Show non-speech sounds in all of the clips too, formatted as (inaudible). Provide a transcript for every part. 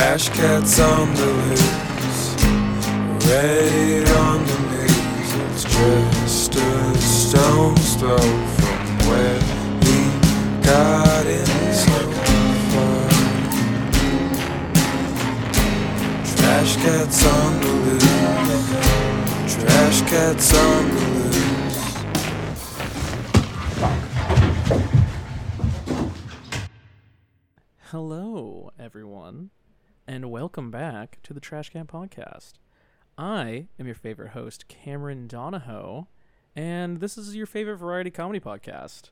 Trash cats on the loose, ready on the news. It's just a stone's throw from where he got in so far. Trash cats on the loose, trash cats on the loose. Hello, everyone, and welcome back to the Trash Cat Podcast. I am your favorite host, Cameron Donahoe, and this is your favorite variety comedy podcast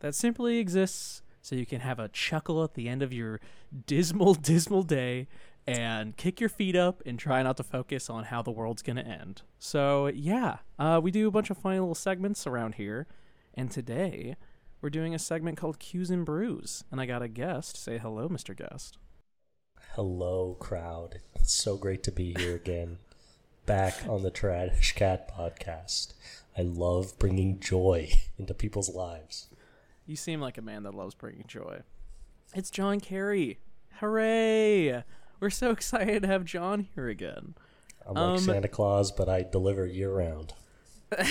that simply exists so you can have a chuckle at the end of your dismal, (laughs) dismal day and kick your feet up and try not to focus on how the world's going to end. So, yeah, uh, we do a bunch of funny little segments around here, and today we're doing a segment called Cues and Brews, and I got a guest. Say hello, Mr. Guest. Hello, crowd. It's so great to be here again. Back on the Trash Cat podcast. I love bringing joy into people's lives. You seem like a man that loves bringing joy. It's John Kerry. Hooray! We're so (laughs) excited to have John here again. I'm like Um, Santa Claus, but I deliver year round. (laughs)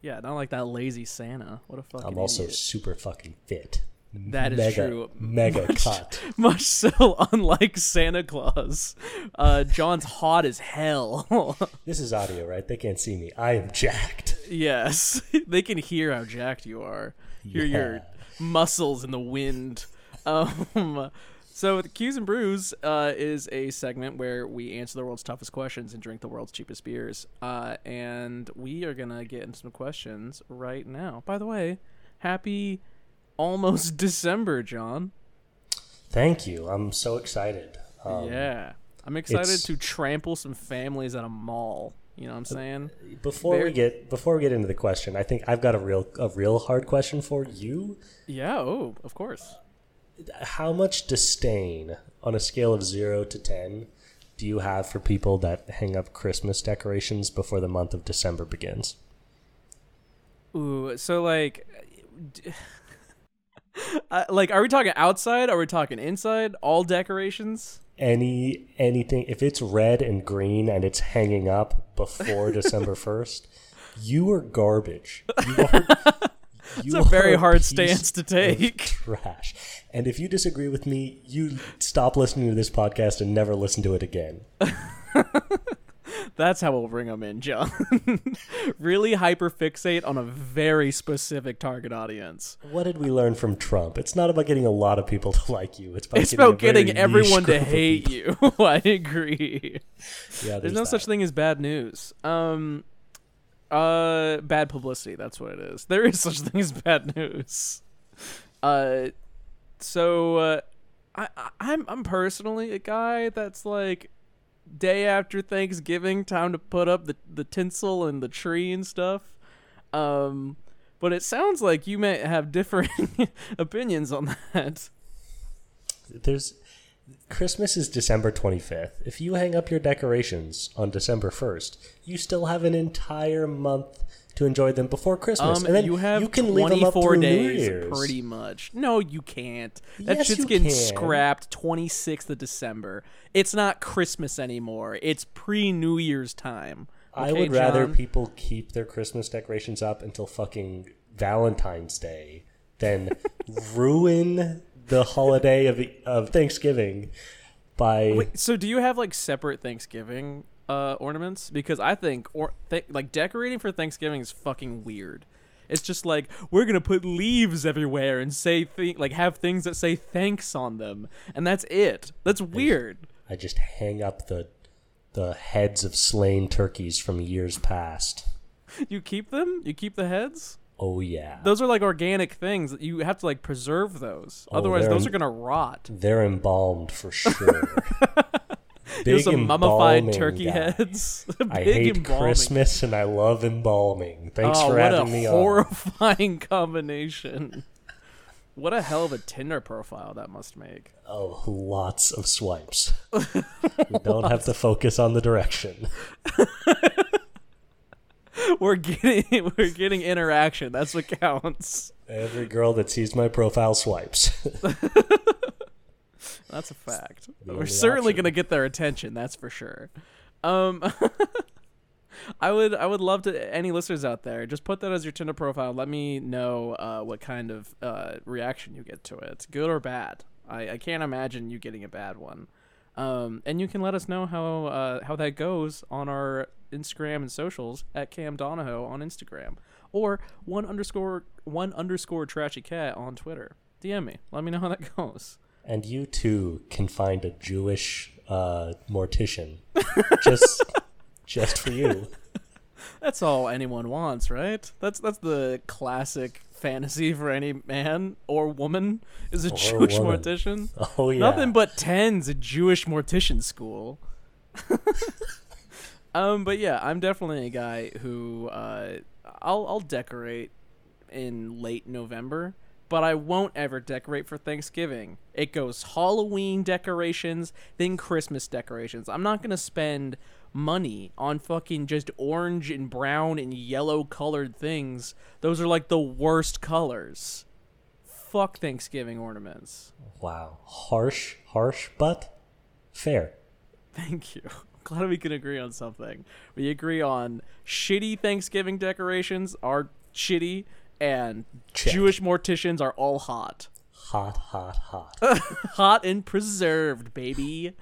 Yeah, not like that lazy Santa. What a fucking I'm also idiot. super fucking fit. That is mega, true. Mega Much- cut. (laughs) Much so (laughs) unlike Santa Claus. Uh, John's hot as hell. (laughs) This is audio, right? They can't see me. I am jacked. yes, they can hear how jacked you are. Hear your muscles in the wind. Um, so the Cues and Brews uh, is a segment where we answer the world's toughest questions and drink the world's cheapest beers. Uh, and we are gonna get into some questions right now. By the way, happy almost (laughs) December, John. Thank you. I'm so excited. Um, yeah, I'm excited to trample some families at a mall. You know what I'm saying? Before Very- we get before we get into the question, I think I've got a real a real hard question for you. Yeah. Oh, of course. how much disdain on a scale of 0 to 10 do you have for people that hang up Christmas decorations before the month of December begins? Ooh, so like, (laughs) uh, like, are we talking outside? Are we talking inside? All decorations? Any anything if it's red and green and it's hanging up before (laughs) December 1st, you are garbage. You (laughs) are It's a very hard stance to take. Trash. And if you disagree with me, you stop listening to this podcast and never listen to it again. (laughs) That's how we'll bring them in, John. (laughs) really hyper fixate on a very specific target audience. What did we learn from Trump? It's not about getting a lot of people to like you. It's about It's getting, about getting everyone to hate you. (laughs) I agree. Yeah, There's no such thing as bad news. Um, uh, bad publicity. That's what it is. There is such thing as bad news. Uh, so uh, I, I I'm I'm personally a guy that's like day after Thanksgiving, time to put up the the tinsel and the tree and stuff. Um, but it sounds like you may have differing (laughs) opinions on that. There's Christmas is December 25th. If you hang up your decorations on December 1st, you still have an entire month to enjoy them before Christmas. Um, and then you have you can leave them up 24 through New Year's. pretty much. No, you can't. That Yes, shit's getting can. scrapped 26th of December. It's not Christmas anymore. It's pre New Year's time. I Okay, would rather John? people keep their Christmas decorations up until fucking Valentine's Day than (laughs) ruin the holiday of of Thanksgiving by Wait, so do you have like separate Thanksgiving uh, ornaments? Because I think or th- like decorating for Thanksgiving is fucking weird. It's just like we're gonna put leaves everywhere and say th- like have things that say thanks on them, and that's it. That's weird. I just hang up the the heads of slain turkeys from years past. You keep them? You keep the heads? Oh yeah. Those are like organic things. You have to like preserve those. Oh, Otherwise, those em- are gonna rot. They're embalmed for sure. (laughs) (laughs) There's some mummified turkey guy. heads. (laughs) I Big hate embalming. Christmas and I love embalming. Thanks oh, for having a me on. horrifying (laughs) combination. What a hell of a Tinder profile that must make. Oh, lots of swipes. we don't have to focus on the direction. We're getting we're getting interaction. That's what counts. Every girl that sees my profile swipes. That's a fact. We're certainly gonna get their attention. That's for sure. Um, (laughs) I would I would love to any listeners out there just put that as your Tinder profile. Let me know uh, what kind of uh, reaction you get to it, good or bad. I, I can't imagine you getting a bad one. Um, and you can let us know how uh, how that goes on our Instagram and socials at Cam Donahoe on Instagram or one underscore one underscore trashy cat on Twitter. DM me. Let me know how that (laughs) goes. And you too can find a Jewish uh, mortician (laughs) just just for you. (laughs) That's all anyone wants, right? That's that's the classic fantasy for any man or woman is a Or Jewish woman. mortician. Oh yeah. Nothing but tens a Jewish mortician school. (laughs) um, but yeah, I'm definitely a guy who uh, I'll I'll decorate in late November, but I won't ever decorate for Thanksgiving. It goes Halloween decorations, then Christmas decorations. I'm not gonna spend money on fucking just orange and brown and yellow colored things. Those are like the worst colors. Fuck Thanksgiving ornaments. Wow. Harsh, harsh, but fair. Thank you. (laughs) Glad we can agree on something. We agree on shitty Thanksgiving decorations are shitty, and Check. Jewish morticians are all hot. Hot, hot, hot. (laughs) hot and preserved, baby.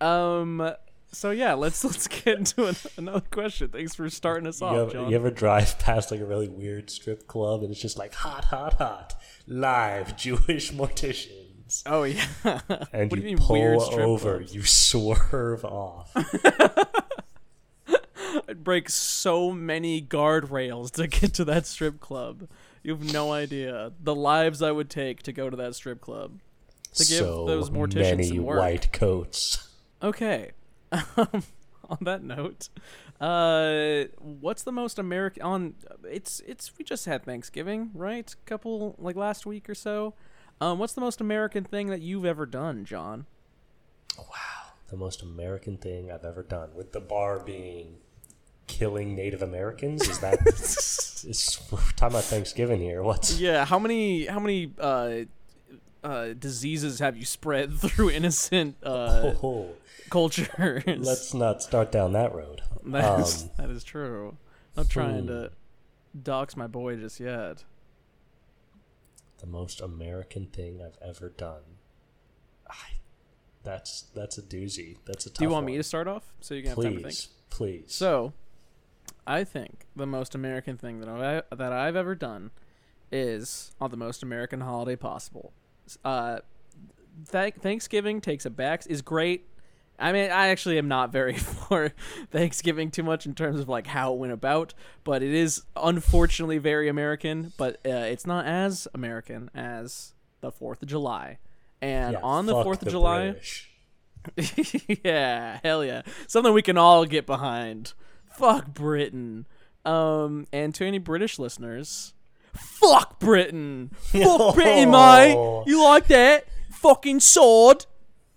Um. So yeah, let's let's get into an, another question. Thanks for starting us You off, ever, John. you ever drive past like a really weird strip club and it's just like hot, hot, hot, live Jewish morticians, Oh yeah. and what you, do you mean pull weird strip over, clubs? you swerve off. (laughs) Break so many guardrails to get to that strip club. You have no idea the lives I would take to go to that strip club. To give so those morticians many some work. white coats. Okay. Um, on that note, uh, what's the most American? On it's it's we just had Thanksgiving, right? couple like last week or so. Um, what's the most American thing that you've ever done, John? Wow, the most American thing I've ever done, with the bar being killing Native Americans. Is that? (laughs) it's, we're talking about Thanksgiving here. What's? Yeah, how many how many uh, uh, diseases have you spread (laughs) through innocent uh, Oh, cultures? let's not start down that road. (laughs) That is, Um, that is true. Not trying hmm. to dox my boy just yet. the most American thing I've ever done. I, that's that's a doozy. That's a tough Do you want one. me to start off so you can have time to think? Please, please. So, I think the most American thing that I that I've ever done is on the most American holiday possible. Uh, th- Thanksgiving takes a back is great. I mean, I actually am not very (laughs) for Thanksgiving too much in terms of like how it went about, but it is unfortunately very American. But uh, it's not as American as the Fourth of July. And Yeah, on the Fourth of July, (laughs) yeah, hell yeah. Something we can all get behind. Fuck Britain. Um, and to any British listeners, fuck Britain. Fuck (laughs) Britain, mate. You like that? Fucking sword.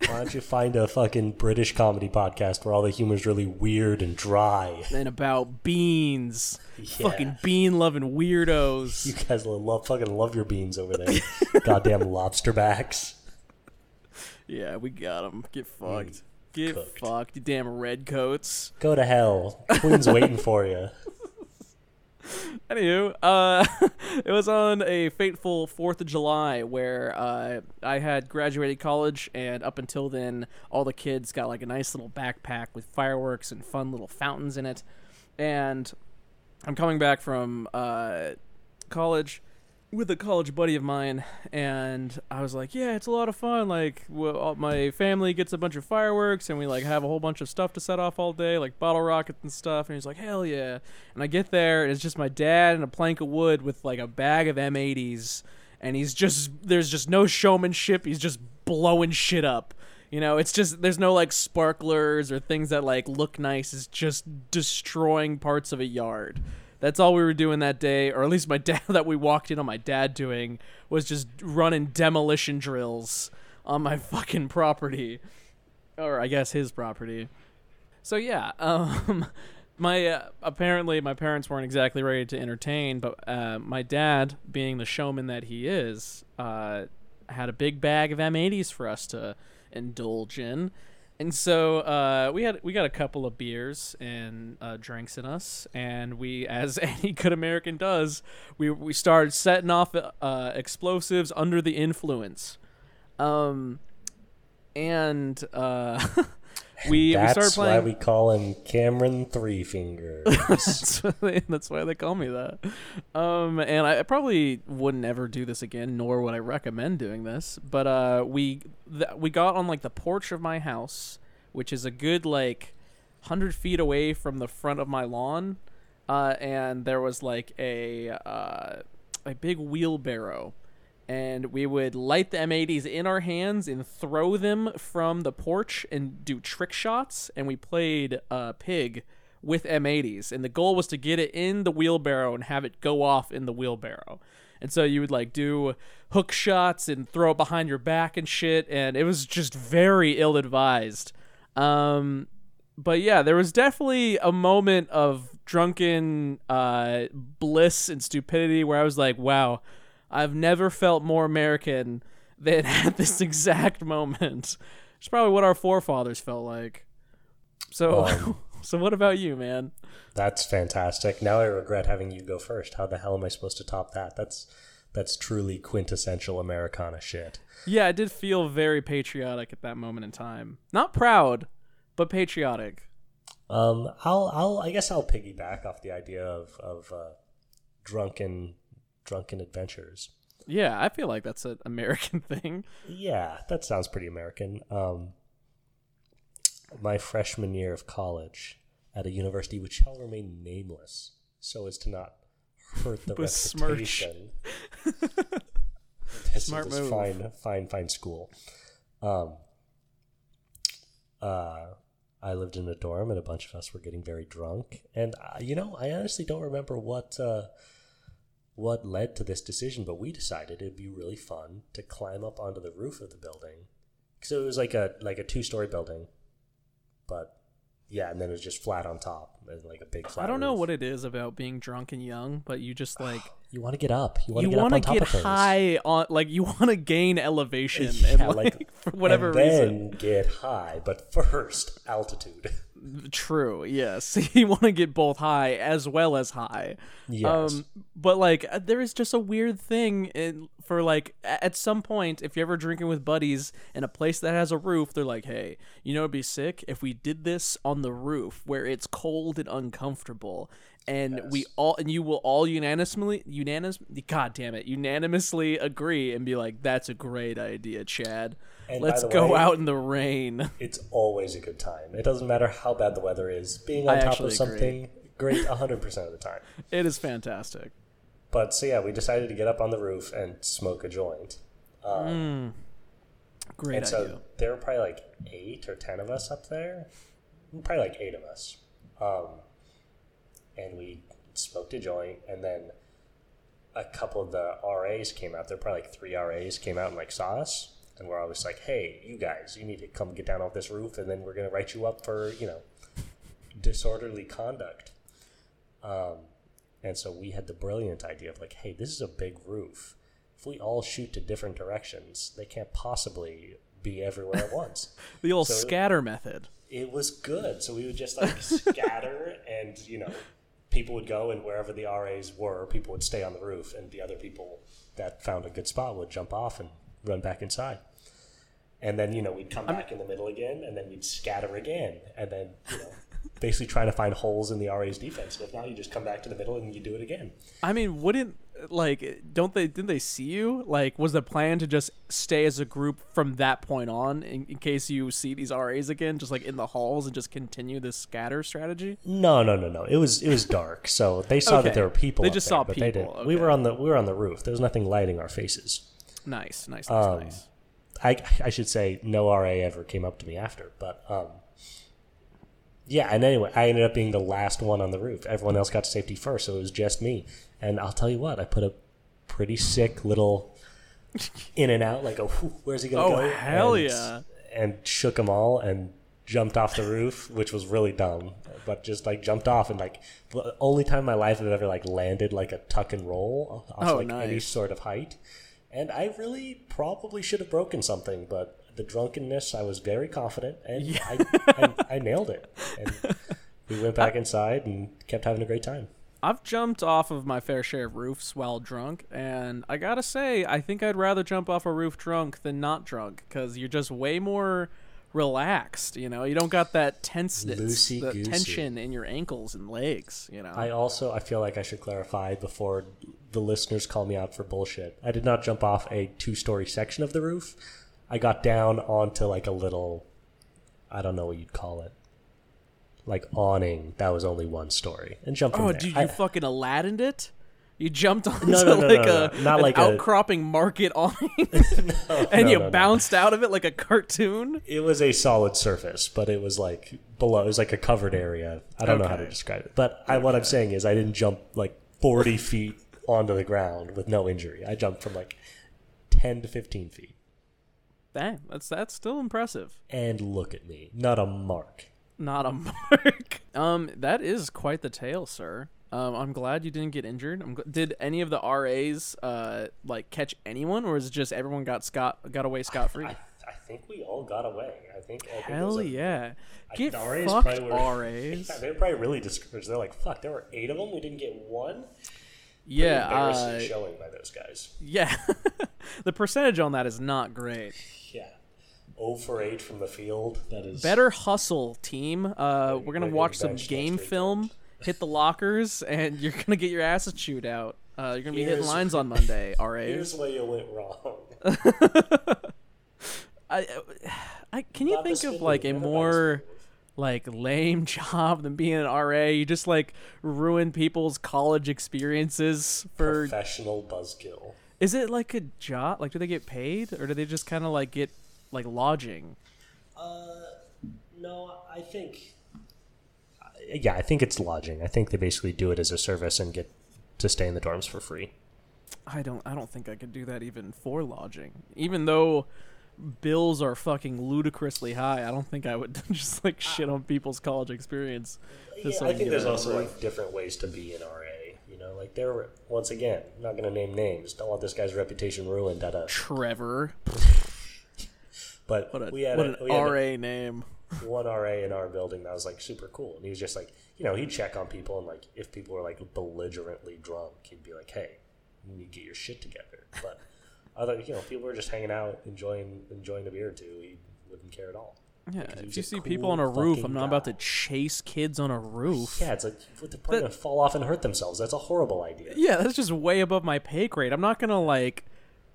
Why don't you find a fucking British comedy podcast where all the humor's really weird and dry? And about beans. Yeah. Fucking bean loving weirdos. You guys love fucking love your beans over there. Goddamn (laughs) lobster backs. Yeah, we got them. Get fucked. Get cooked. fucked, you damn redcoats. Go to hell. Queen's waiting for you. (laughs) Anywho, uh, (laughs) it was on a fateful Fourth of July where uh, I had graduated college, and up until then, all the kids got like a nice little backpack with fireworks and fun little fountains in it. And I'm coming back from uh, college with a college buddy of mine, and I was like, "Yeah, it's a lot of fun. Like, all, my family gets a bunch of fireworks, and we like have a whole bunch of stuff to set off all day, like bottle rockets and stuff." And he's like, "Hell yeah!" And I get there, and it's just my dad and a plank of wood with like a bag of M80s, and he's just there's just no showmanship. He's just blowing shit up. You know, it's just there's no like sparklers or things that like look nice. It's just destroying parts of a yard. That's all we were doing that day, or at least my (laughs) dad that we walked in on my dad doing was just running demolition drills on my (laughs) fucking property, or I guess his property. So yeah, (laughs) um, my uh, apparently my parents weren't exactly ready to entertain, but uh, my dad, being the showman that he is, uh, had a big bag of M80s for us to indulge in. And so uh, we had we got a couple of beers and uh, drinks in us, and we, (laughs) as any good American does, we we started setting off uh, explosives under the influence, um, and uh, (laughs) we That's we started playing. why we call him Cameron Three Fingers. (laughs) that's, why they, that's why they call me that. Um, and I, I probably wouldn't ever do this again, nor would I recommend doing this. But uh, we th- we got on like the porch of my house, which is a good like hundred feet away from the front of my lawn, uh, and there was like a uh, a big wheelbarrow. And we would light the M80s in our hands and throw them from the porch and do trick shots. And we played uh, Pig with M80s, and the goal was to get it in the wheelbarrow and have it go off in the wheelbarrow. And so you would like do hook shots and throw it behind your back and shit, and it was just very ill advised. Um, but yeah, there was definitely a moment of drunken uh, bliss and stupidity where I was like, wow, I've never felt more American than (laughs) at this exact moment. It's probably what our forefathers felt like. So, Um, (laughs) so what about you, man? That's fantastic. Now I regret having you go first. How the hell am I supposed to top that? That's that's truly quintessential Americana shit. Yeah, I did feel very patriotic at that moment in time. Not proud, but patriotic. Um, I'll I'll I guess I'll piggyback off the idea of of uh, drunken drunken adventures. Yeah, I feel like that's an (laughs) American thing. Yeah, that sounds pretty American. Um, my freshman year of college at a university which shall remain nameless, so as to not hurt the reputation. (laughs) this Smart is this move. fine, fine, fine school. Um, uh, I lived in a dorm, and a bunch of us were getting very drunk. And uh, you know, I honestly don't remember what uh, what led to this decision, but we decided it'd be really fun to climb up onto the roof of the building. So it was like a like a two story building, but yeah, and then it was just flat on top, and like a big flat. I don't know what it is about being drunk and young, but you just (sighs) like you want to get up. You want to get up on top get of things. high on like you want to gain elevation (laughs) and like, like- (laughs) for whatever and reason. then get high, but first altitude. (laughs) True. Yes, (laughs) you want to get both high as well as high. Yes. Um, but like uh, there is just a weird thing in for like at some point if you're ever drinking with buddies in a place that has a roof, they're like, "Hey, you know it'd be sick if we did this on the roof where it's cold and uncomfortable." And we all and you will all unanimously unanimous god damn it unanimously agree and be like that's a great idea Chad And let's go way- out in the rain It's always a good time. It doesn't matter how bad the weather is. Being I on top of something great 100% of the time. (laughs) it is fantastic But so yeah, we decided to get up on the roof and smoke a joint. great and so idea there were probably like eight or ten of us up there. Probably like eight of us. Um, and we smoked a joint, and then a couple of the RAs came out. There were probably like three RAs came out and like saw us, and we're always like, "Hey, you guys, you need to come get down off this roof, and then we're gonna write you up for you know disorderly conduct." Um, and so we had the brilliant idea of like, "Hey, this is a big roof. If we all shoot to different directions, they can't possibly be everywhere at once." (laughs) the old So- scatter method it was good. So we would just like (laughs) scatter, and you know, people would go, and wherever the RAs were, people would stay on the roof, and the other people that found a good spot would jump off and run back inside. And then you know we'd come back in the middle again, and then we'd scatter again, and then you know, (laughs) basically trying to find holes in the RA's defense. And if not, you just come back to the middle and you do it again. I mean, wouldn't like don't they didn't they see you? Like was the plan to just stay as a group from that point on in, in case you see these RAs again just like in the halls and just continue this scatter strategy? No, no, no, no. It was it was dark, so they saw Okay. that there were people. They just there, saw but they people, didn't. We were on the we were on the roof. There was nothing lighting our faces. Nice, nice, nice, Um, nice. I I should say no RA ever came up to me after, but um, yeah. And anyway, I ended up being the last one on the roof. Everyone else got to safety first, so it was just me. And I'll tell you what, I put a pretty sick little (laughs) in and out, like a where's he gonna Oh, go? hell and, yeah. And shook them all and jumped off the roof, which was really dumb. But just like jumped off and like the only time in my life I've ever like landed like a tuck and roll off Oh, like any sort of height. And I really probably should have broken something, but the drunkenness, I was very confident, and I, I, I nailed it. And we went back inside and kept having a great time. I've jumped off of my fair share of roofs while drunk, and I gotta say, I think I'd rather jump off a roof drunk than not drunk, because you're just way more relaxed. You know, you don't got that tenseness, the tension in your ankles and legs. You know, I also I feel like I should clarify before the listeners call me out for bullshit. I did not jump off a two-story section of the roof. I got down onto like a little I don't know what you'd call it. Like awning that was only one story and jumped oh, dude, I- you fucking Aladdined it. You jumped onto no, no, like no, a no. Not an like a- outcropping market (laughs) awning, (laughs) and you bounced out of it like a cartoon. it was a solid surface, but it was like below. It was like a covered area. I don't know how to describe it, but I, what I'm saying is I didn't jump like 40 feet onto the ground with no injury. I jumped from like 10 to 15 feet, Dang, that's that's still impressive. and look at me, not a mark. Not a (laughs) mark. um, that is quite the tale, sir. Um, I'm glad you didn't get injured. I'm gl- did any of the RAs uh like catch anyone, or is it just everyone got scot got away scot free? I, I think we all got away. I think. I think Hell yeah! I- Get the RAs fucked, were- (laughs) RAs. They were probably really discouraged. They're like, "Fuck, there were eight of them. We didn't get one." Yeah, Embarrassing uh, showing by those guys. yeah. (laughs) the percentage on that is not great. Yeah, 0 for eight from the field. That is Better hustle, team. Uh, we're gonna watch some game film, hit the lockers, (laughs) and you're gonna get your asses chewed out. Uh, you're gonna be hitting lines on (laughs) Monday. All right. Here's where you went wrong. I, I can you Not think of like a never mind the more. Like lame (laughs) job than being an RA? You just like ruin people's college experiences for. professional buzzkill. Is it like a job? Like, do they get paid, or do they just kind of like get like lodging? Uh, no, I think. Yeah, I think it's lodging. I think they basically do it as a service and get to stay in the dorms for free. I don't. I don't think I could do that even for lodging. Even though bills are fucking ludicrously high, I don't think I would (laughs) just like ah. shit on people's college experience. Yeah, I think there's also the like different ways to be an RA. You know, like there. Once again, I'm not going to name names. Don't want this guy's reputation ruined at a. Trevor. But What a we had, what a, an we had a- RA name. one RA in our building that was like super cool, and he was just like, you know, he'd check on people, and like if people were like belligerently drunk, he'd be like, hey, you need to get your shit together. But other, you know, people were just hanging out, enjoying enjoying a beer or two. He wouldn't care at all. Yeah, if you see cool people on a roof, I'm not about to chase kids on a roof. Yeah, it's like what the point to fall off and hurt themselves. That's a horrible idea. Yeah, that's just way above my pay grade. I'm not gonna like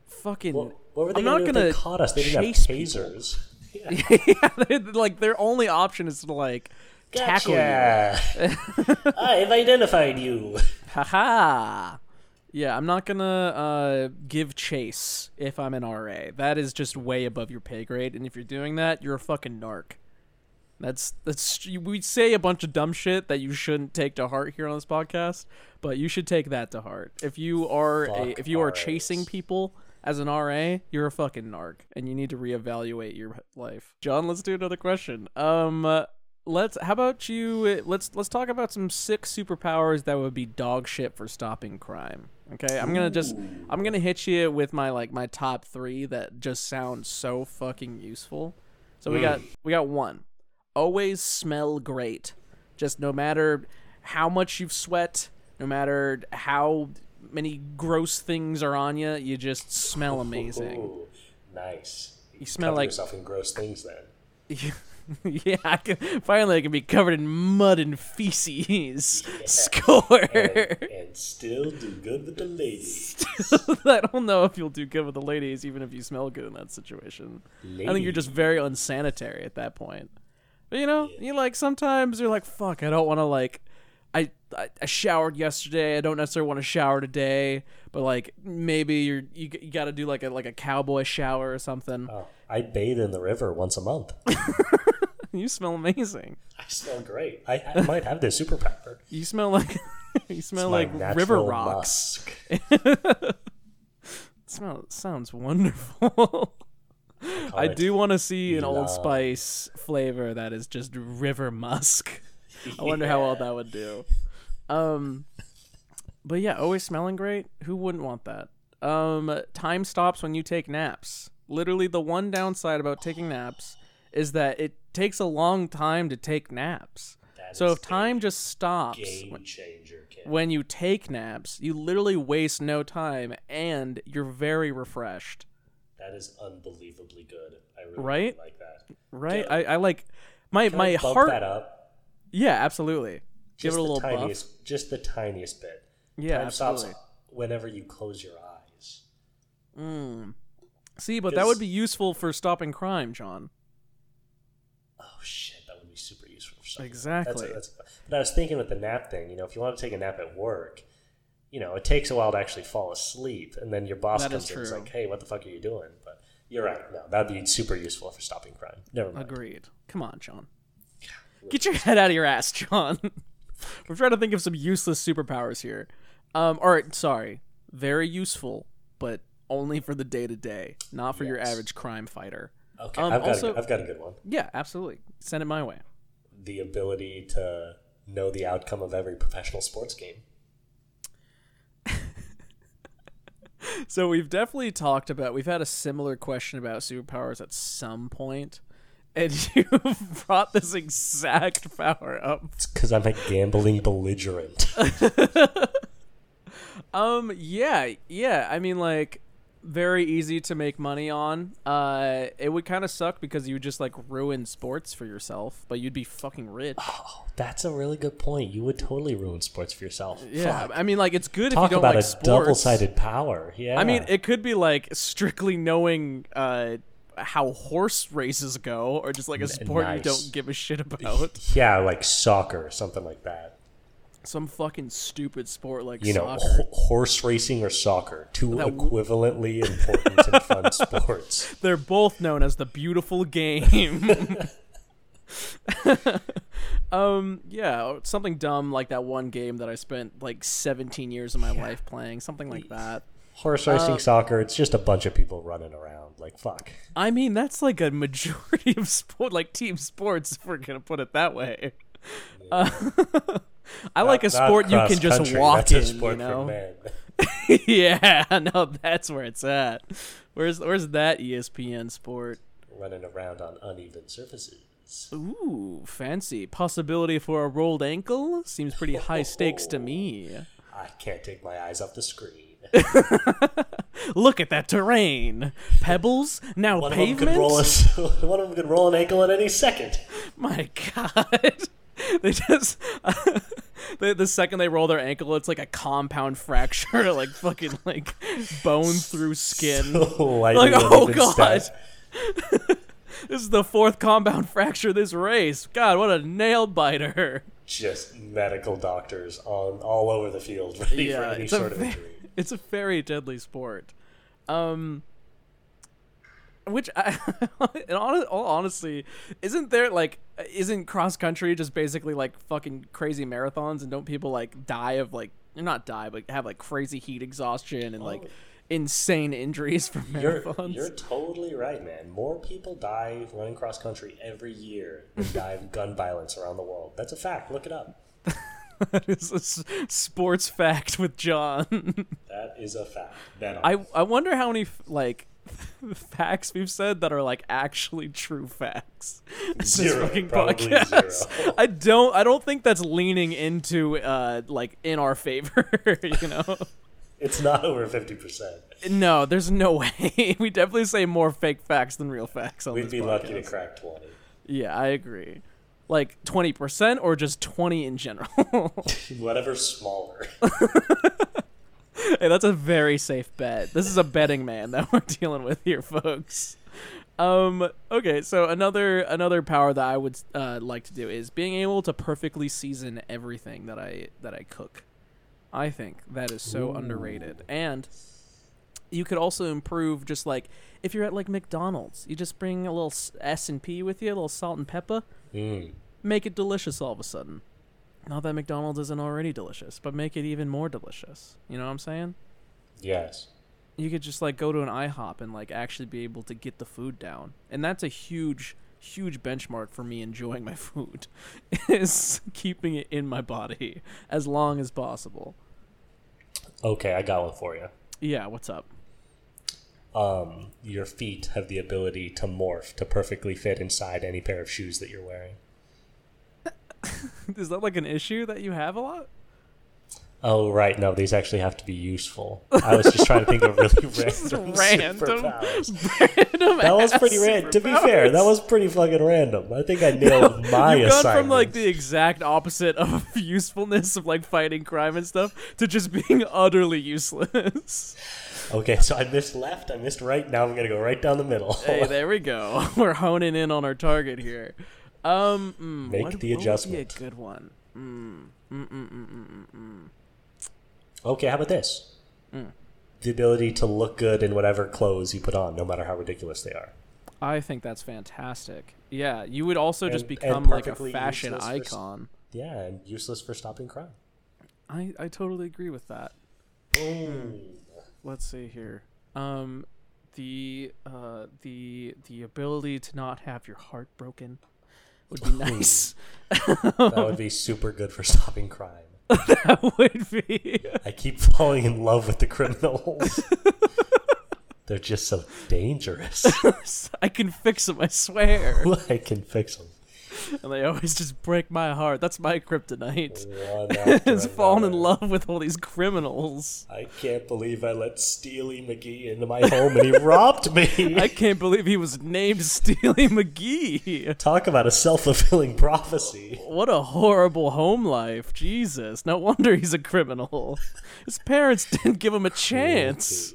fucking. What, what were they I'm gonna not do if gonna they caught us? They didn't have people. tasers. (laughs) yeah, they- (laughs) like their only option is to like tackle you. (laughs) I've identified you. Haha. Yeah, I'm not gonna uh, give chase if I'm an RA. That is just way above your pay grade, and if you're doing that, you're a fucking narc. That's that's we say a bunch of dumb shit that you shouldn't take to heart here on this podcast, but you should take that to heart. If you are a, if you are RAs. chasing people as an RA, you're a fucking narc, and you need to reevaluate your life. John, let's do another question. Um, uh, let's. How about you? Let's let's talk about some sick superpowers that would be dog shit for stopping crime. Okay, I'm gonna just I'm gonna hit you with my like my top three that just sound so fucking useful. So we got we got one. Always smell great. Just no matter how much you've sweat, no matter how many gross things are on you, you just smell amazing. Ooh, (laughs) nice. You smell cover like- yourself in gross things then. (laughs) (laughs) yeah, I can, finally I can be covered in mud and feces. (laughs) Score. and, and still do good with the ladies. (laughs) I don't know if you'll do good with the ladies, even if you smell good in that situation. I think you're just very unsanitary at that point. But you know, you like sometimes you're like, fuck, I don't want to like. I, showered yesterday. I don't necessarily want to shower today, but like maybe you're you, you got to do like a like a cowboy shower or something. Oh, I bathe in the river once a month. (laughs) You smell amazing. I smell great. I, I might have this superpower. You smell like (laughs) you smell like river rocks. musk. (laughs) Smell sounds wonderful. I do want to see an Old. Spice flavor that is just river musk. I wonder how well that would do. Um, but yeah, always smelling great. Who wouldn't want that? Um, time stops when you take naps. Literally, the one downside about taking naps is that it takes a long time to take naps. That So if time just stops when, changer, when you take naps, you literally waste no time and you're very refreshed. That is unbelievably good. I really Right? like that. Right? I, I like my Can my heart. that up. Yeah, absolutely. Give Just it a the little buff. tiniest, Just the tiniest bit. Yeah, Time absolutely. stops whenever you close your eyes. Mm. See, but that would be useful for stopping crime, John. Oh shit, that would be super useful for something. Exactly. That's, that's, but I was thinking with the nap thing, you know, if you want to take a nap at work, you know, it takes a while to actually fall asleep, and then your boss That comes in and is like, "Hey, what the fuck are you doing?" But you're right. No, that'd be super useful for stopping crime. Never mind. Agreed. Come on, John. Get your head out of your ass, John. (laughs) (laughs) We're trying to think of some useless superpowers here. Um, all right, sorry. Very useful, but only for the day to day, not for your average crime fighter. Okay, Um, I've got also- a, I've got a good one. Yeah, absolutely. Send it my way. The ability to know the outcome of every professional sports game. (laughs) So we've definitely talked about. We've had a similar question about superpowers at some point, and (laughs) you brought this exact power up. It's because I'm a gambling belligerent. (laughs) Um, yeah, yeah. I mean, like, very easy to make money on. Uh, it would kind of suck because you would just like ruin sports for yourself, but you'd be fucking rich. oh, that's a really good point. You would totally ruin sports for yourself. yeah, Fuck. I mean, like, it's good if Talk you don't about like a sports. double-sided power. Yeah. I mean, it could be like strictly knowing uh how horse races go, or just like a sport you don't give a shit (laughs) about. yeah, like soccer, something like that. Some fucking stupid sport like You know, soccer. ho- horse racing or soccer, two That w- equivalently important and fun (laughs) sports. They're both known as the beautiful game. (laughs) um, yeah, something dumb like that one game that I spent like 17 years of my life playing, something like that. Horse racing, Uh, soccer, it's just a bunch of people running around. Like, fuck. I mean, that's like a majority of sport, like team sports, if we're gonna put it that way. Uh, (laughs) I like a Not- not sport you can just cross-country, walk that's in, you know. (laughs) (laughs) Yeah, no, that's where it's at. Where's where's that ESPN sport? running around on uneven surfaces. Ooh, fancy. Possibility for a rolled ankle? Seems pretty high stakes to me. I can't take my eyes off the screen. (laughs) Look at that terrain. Pebbles, now One of them could roll a, (laughs) one of them could roll an ankle at any second. My God. (laughs) they just the, the second they roll their ankle, it's like a compound fracture, like fucking like bone through skin. Lightning like, oh god, this is the fourth compound fracture of this race. God, what a nail biter. Just medical doctors on all over the field, ready for any sort of injury. (laughs) It's a very deadly sport. Um, which I, (laughs) in hon- all honesty, isn't there like, isn't cross country just basically like fucking crazy marathons, and don't people like die of like, not die, but have like crazy heat exhaustion and like Oh. insane injuries from You're, marathons? you're totally right, man. More people die running cross country every year than die of gun violence around the world. That's a fact. Look it up. (laughs) (laughs) that is a s- sports fact with John. (laughs) That is a fact. On I. I wonder how many f- like (laughs) facts we've said that are like actually true facts. This Zero, podcast. I don't I don't think that's leaning into uh like in our favor, you know. It's not over fifty percent. no, there's no way. we definitely say more fake facts than real facts on We'd be lucky to crack twenty. Yeah, I agree. Like 20% or just 20 in general. (laughs) Whatever's smaller. hey, that's a very safe bet. This is a betting man that (laughs) we're dealing with here, folks. Um. Okay. So another another power that I would uh, like to do is being able to perfectly season everything that I that I cook. I think that is so underrated, and you could also improve just like if you're at like McDonald's, you just bring a little S and P with you, a little salt and pepper, Mm. make it delicious all of a sudden. Not that McDonald's isn't already delicious, but make it even more delicious. You know what I'm saying? Yes. you could just like go to an IHOP and like actually be able to get the food down. And that's a huge huge benchmark for me enjoying my food (laughs) is keeping it in my body as long as possible. Okay, I got one for you. Yeah, what's up? Um, your feet have the ability to morph to perfectly fit inside any pair of shoes that you're wearing. (laughs) Is that like an issue that you have a lot? Oh right, no, these actually have to be useful. I was just trying to think of really (laughs) random, (laughs) random. superpowers. Random That was pretty random. To be fair, that was pretty fucking random. I think I nailed my You've gone from like the exact opposite of usefulness of like fighting crime and stuff to just being utterly useless. Okay, so I missed left, I missed right. Now I'm gonna go right down the middle. hey, (laughs) there we go. (laughs) We're honing in on our target here. Um, mm, Make what, the what would adjustment. be a good one. Mm, mm, mm, mm, mm, okay, how about this? The ability to look good in whatever clothes you put on, no matter how ridiculous they are. I think that's fantastic. Yeah, you would also just become like a fashion useless for icon. Yeah, and useless for stopping crime. I, I totally agree with that. Boom. Let's see here. Um, the uh the the ability to not have your heart broken would be nice. That would be super good for stopping crime. (laughs) that would be. I keep falling in love with the criminals. (laughs) They're just so dangerous. (laughs) I can fix them. I swear. I can fix them. (laughs) and they always just break my heart. That's my kryptonite. (laughs) Is falling in love with all these criminals. I can't believe I let Steely McGee into my home and he (laughs) robbed me. I can't believe he was named Steely McGee. Talk about a self fulfilling prophecy. What a horrible home life. Jesus. No wonder he's a criminal. His parents didn't give him a chance.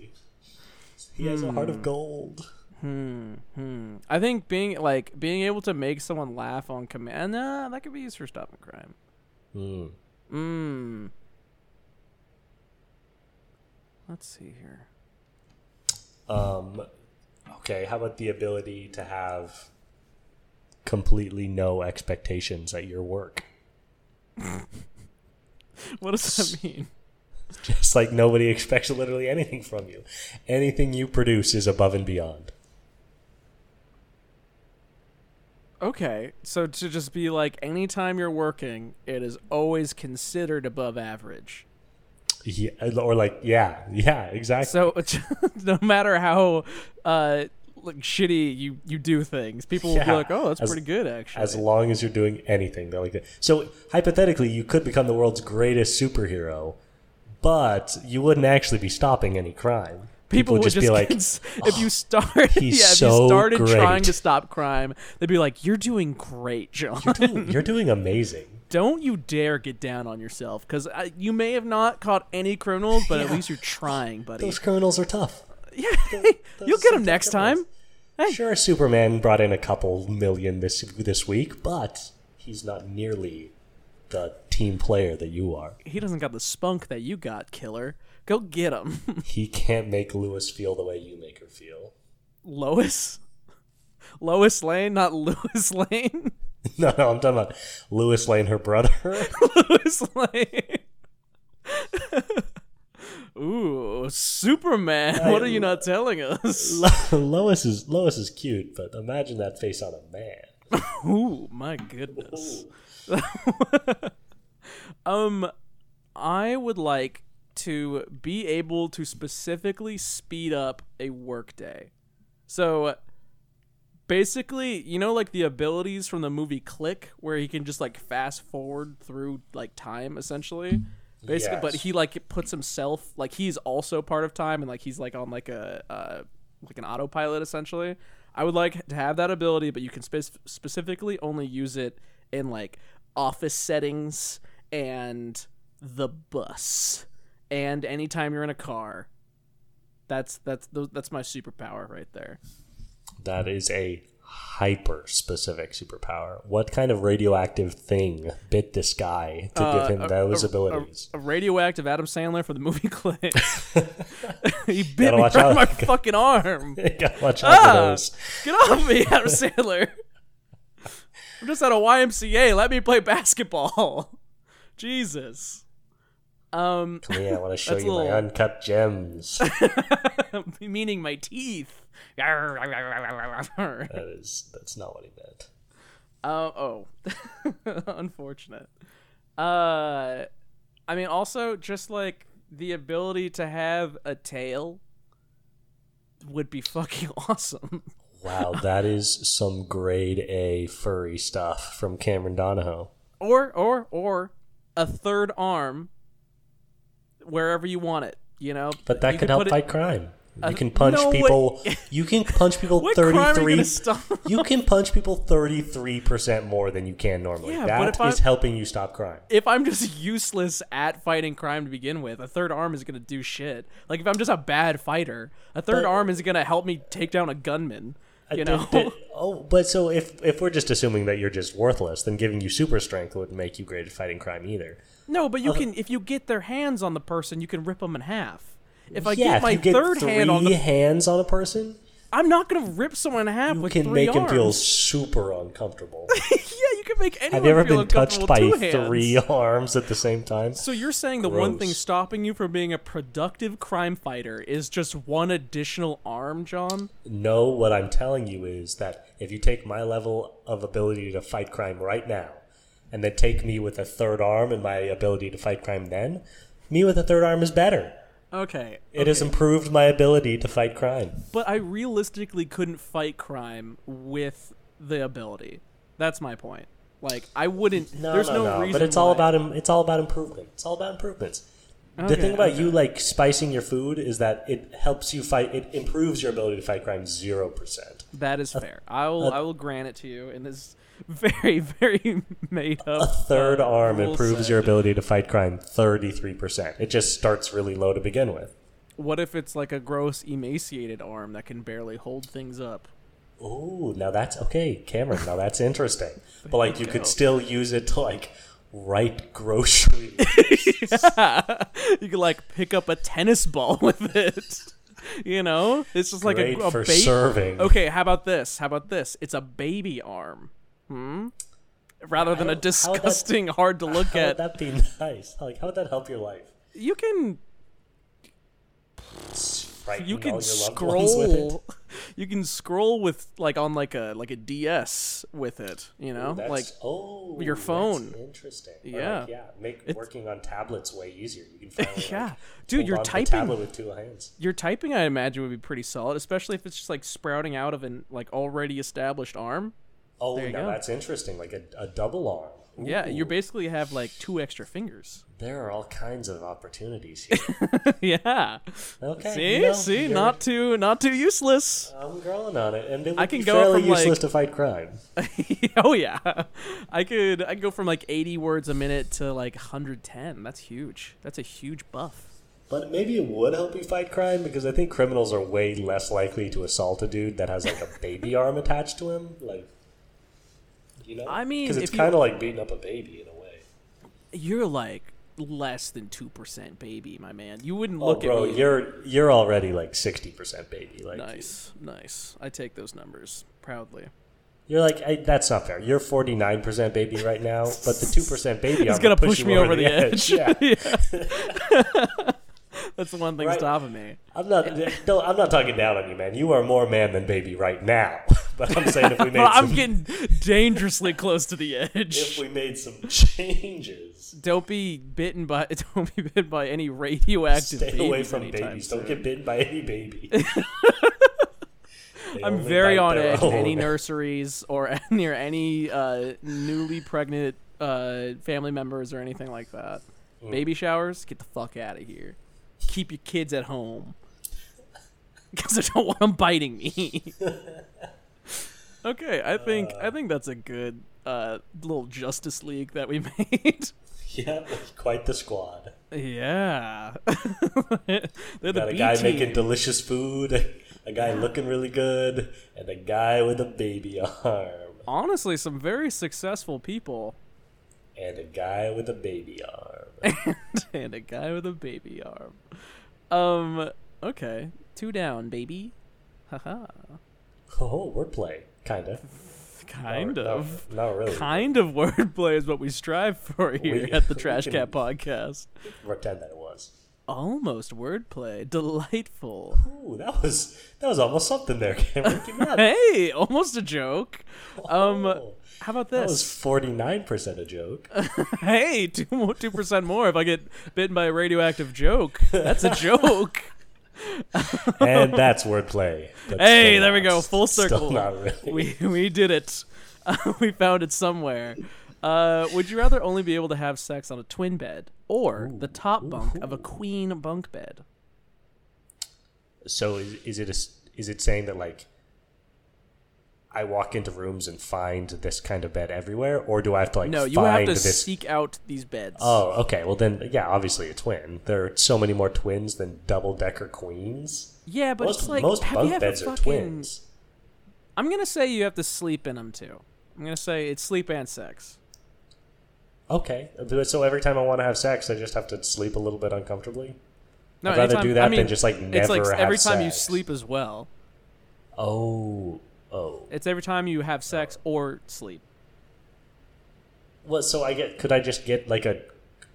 He has a heart of hmm. gold. Hmm. I think being like being able to make someone laugh on command, nah, that could be used for stopping crime. Hmm. Mmm. Let's see here. Um, okay, how about the ability to have completely no expectations at your work? (laughs) What does that mean? (laughs) Just like nobody expects literally anything from you. Anything you produce is above and beyond. Okay, so to just be like, anytime you're working, it is always considered above average. Yeah, or like, yeah, yeah, exactly. So (laughs) no matter how uh, like shitty you you do things, people will be like, "Oh, that's as- pretty good, actually." as long as you're doing anything like that. So hypothetically, you could become the world's greatest superhero, but you wouldn't actually be stopping any crime. People would would just be like, cons- if you oh, start, (laughs) yeah, if so you started great. trying to stop crime, they'd be like, "You're doing great, John. "You're doing, (laughs) you're doing amazing." Don't you dare get down on yourself, because uh, you may have not caught any criminals, but at least you're trying, buddy. Those criminals are tough. yeah, (laughs) those you'll get them next tough time. Hey. Sure, Superman brought in a couple million this this week, but he's not nearly the team player that you are. He doesn't got the spunk that you got, killer. Go get him, (laughs) He can't make Lewis feel the way you make her feel. Lois. Lois Lane, not Lewis Lane. (laughs) No, no, I'm talking about Lewis Lane, her brother. (laughs) Lewis Lane. Ooh, Superman. What are you not telling us? Lois is Lois is cute, but imagine that face on a man. Ooh, my goodness. um, I would like to be able to specifically speed up a workday. So basically, you know, like the abilities from the movie Click, where he can just like fast forward through like time essentially. Basically, but he like puts himself like he's also part of time and like he's like on like a uh, like an autopilot essentially. I would like to have that ability, but you can spec- specifically only use it in like office settings and the bus and anytime you're in a car. That's that's that's my superpower right there. That is a hyper specific superpower. What kind of radioactive thing bit this guy to Uh, give him a- those a- abilities? A, (laughs) a radioactive Adam Sandler for the movie (laughs) Click. (laughs) he bit me right out. my fucking arm. Gotta watch out for Ah, those. get off me, Adam Sandler. I'm just at a YMCA. Let me play basketball. Jesus. Um, Come here, I want (laughs) to show you little- my uncut gems. (laughs) meaning my teeth. (laughs) that is that's not what he meant. Uh, oh, unfortunate. Uh, I mean, also just like the ability to have a tail would be fucking awesome. Wow, that is some grade A furry stuff from Cameron Donahoe. Or or or a third arm wherever you want it, you know? But that You could help it- fight crime. You Uh, can punch no way. people. (laughs) You can punch people What crime are you thirty-three. gonna? (laughs) You can punch people thirty-three percent more than you can normally. Yeah, That is helping you stop crime. if I'm just (laughs) useless at fighting crime to begin with, a third arm is gonna do shit. Like if I'm just a bad fighter, a third But- arm is gonna help me take down a gunman. You Uh, know? did- did- oh, but so if if we're just assuming that you're just worthless, then giving you super strength wouldn't make you great at fighting crime either. No, but Uh, you can if you get their hands on the person, you can rip them in half. If I yeah, get my get third hand on the, hands on a person, I'm not gonna rip someone in half you with can make him feel super uncomfortable. (laughs) yeah, you can make anyone Have you ever been touched by with two hands. three arms at the same time? So you're saying the one thing stopping you from being a productive crime fighter is just one additional arm, John? No, what I'm telling you is that if you take my level of ability to fight crime right now, and then take me with a third arm and my ability to fight crime then, me with a third arm is better. Okay. It has improved my ability to fight crime. But I realistically couldn't fight crime with the ability. That's my point. Like I wouldn't. No, there's no, no, no. reason. But it's all about im- it's all about improvement. It's all about improvements. Okay, the thing about okay. you like spicing your food is that it helps you fight. It improves your ability to fight crime zero percent. That is fair. I will. a- I will grant it to you in this very, very (laughs) made up. A third uh, arm improves set. your ability to fight crime thirty three percent. It just starts really low to begin with. What if it's like a gross, emaciated arm that can barely hold things up? Ooh, now that's okay, Cameron. Now that's interesting. (laughs) But like, you could still use it to like write grocery. (laughs) you could like pick up a tennis ball with it. You know, it's just like a, Great a for ba- serving. Okay, how about this? How about this? It's a baby arm. Hmm. Rather than a how that- disgusting, (laughs) hard to look at. How would that be nice? Like, how would that help your life? You can Frighten you can your with it? scroll. (laughs) You can scroll with like on like a like a DS with it. You know, That's, like oh, your that's phone. interesting. Yeah. like, yeah. Make It's- working on tablets way easier. You can (laughs) finally, yeah, like, dude, you're typing. tablet with two hands. Your typing, I imagine, would be pretty solid, especially if it's just like sprouting out of an like already established arm. Oh, There now that's interesting. Like a, a double arm. Yeah, you basically have like two extra fingers. There are all kinds of opportunities (laughs) here. yeah. Okay. See, you know, see, you're- not too, not too useless. I'm growing on it, and it I can go fairly from, like- useless to fight crime. (laughs) oh yeah, I could, I could go from like 80 words a minute to like 110. That's huge. That's a huge buff. But maybe it would help you fight crime because I think criminals are way less likely to assault a dude that has like a baby arm attached to him. Like, you know, I mean, because it's kind of like beating up a baby in a way. You're like less than two percent baby, my man. You wouldn't Oh, look bro, at me. Bro, you're you're already like sixty percent baby. Like, nice, nice. I take those numbers proudly. You're like I, that's not fair. You're forty nine percent baby right now, but the two percent baby arm gonna push me over the edge. Yeah, (laughs) (laughs) That's the one thing Right. stopping me. I'm not. No, I'm not talking down on you, man. You are more man than baby right now. (laughs) But I'm saying if we (laughs) made I'm some, getting dangerously close to the (laughs) edge. if we made some changes, Don't be bitten by (laughs) don't be bitten by any radioactive stay away from babies. Don't get bitten by any baby. I'm very on edge in any nurseries or near any uh, newly pregnant uh, family members or anything like that. Mm. Baby showers, get the fuck out of here. Keep your kids at home because I don't want them biting me. Okay, I think I think that's a good uh, little Justice League that we (laughs) made. Yeah, (laughs) quite the squad. yeah, (laughs) they're the Got a B guy team. making delicious food, a guy looking really good, and a guy with a baby arm, Honestly, some very successful people. and a guy with a baby arm. and a guy with a baby arm. Um. Okay, two down, baby. Haha. Oh, wordplay, kinda. Kind No, of. No, not really. Kind of (laughs) wordplay is what we strive for here We- at the (laughs) Trash Cat Podcast. Pretend that it was. almost wordplay. Delightful. Ooh, that was that was almost something there, Cameron. Give me that. Hey, almost a joke. Um, Oh, how about this? that was forty nine percent a joke. (laughs) hey, two two percent more if I get bitten by a radioactive joke. That's a joke. (laughs) and that's wordplay. but Hey, there we go, full circle. really. we we did it. (laughs) we found it somewhere. Uh, would you rather only be able to have sex on a twin bed or the top bunk of a queen bunk bed? So is, is it a is it saying that like I walk into rooms and find this kind of bed everywhere, or do I have to like No, you find have to this? seek out these beds. Oh, okay. Well then, yeah, obviously a twin. There are so many more twins than double decker queens. yeah, but most it's like most bunk beds are twins. I'm gonna say you have to sleep in them too. I'm gonna say it's sleep and sex. Okay, so every time I want to have sex, I just have to sleep a little bit uncomfortably. No, I'd rather anytime- do that I mean, than just like never It's like have every time you sleep as well. Oh, oh. It's every time you have sex or sleep. Well, so I get could I just get like a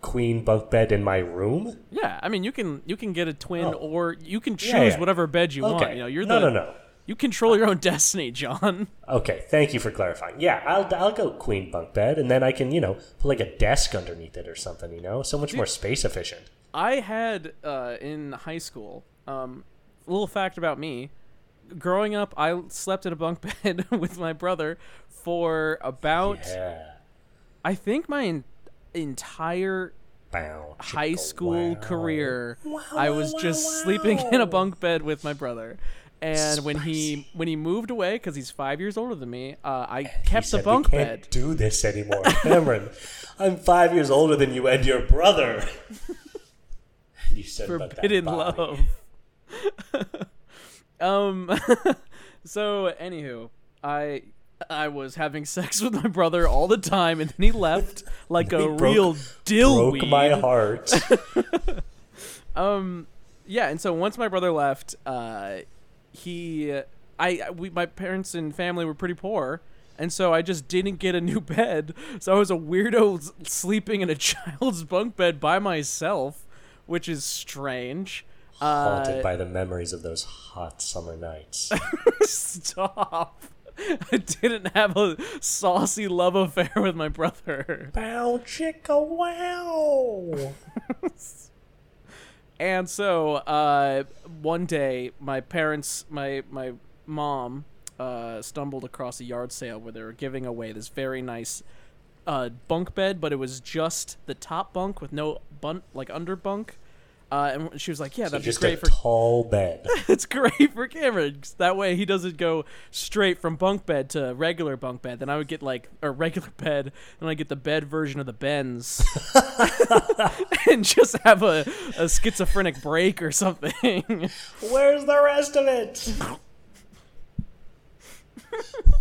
queen bunk bed in my room? Yeah, I mean you can you can get a twin Oh. or you can choose Yeah, yeah. whatever bed you Okay. want. You know, you're no, the no, no. you control your own destiny, John. Okay, thank you for clarifying. Yeah, I'll I'll go queen bunk bed, and then I can you know put like a desk underneath it or something. You know, so much more space efficient. I had uh, in high school. Um, a little fact about me: growing up, I slept in a bunk (laughs) bed (laughs) with my brother for about Yeah. I think my en- entire Bow, high school wow. career Wow, I was wow, just sleeping in a bunk bed with my brother. And when he when he moved away because he's five years older than me, uh, I kept the bunk we can't bed. Do this anymore, Cameron. I'm five years older than you and your brother. (laughs) you said Forbidden love. Um. (laughs) so, anywho, I I was having sex with my brother all the time, and then he left like a broke- real dillweed. Broke my heart. (laughs) Um, yeah, and so once my brother left, uh, he, I, we, my parents and family were pretty poor, and so I just didn't get a new (laughs) bed. So I was a weirdo sleeping in a child's bunk bed by myself, which is strange. Haunted Uh, by the memories of those hot summer nights. (laughs) stop. I didn't have a saucy love affair with my brother. Bow chicka wow. (laughs) And so, uh, one day, my parents, my my mom, uh, stumbled across a yard sale where they were giving away this very nice uh, bunk bed, but it was just the top bunk with no bunk, like under bunk. Uh, and she was like, "Yeah, So that'd just be a for tall bed. (laughs) it's great for Cameron. That way he doesn't go straight from bunk bed to regular bunk bed. Then I would get like a regular (laughs) bed, and I get the bed version of the bends, (laughs) and just have a, a schizophrenic break or something. Where's the rest of it?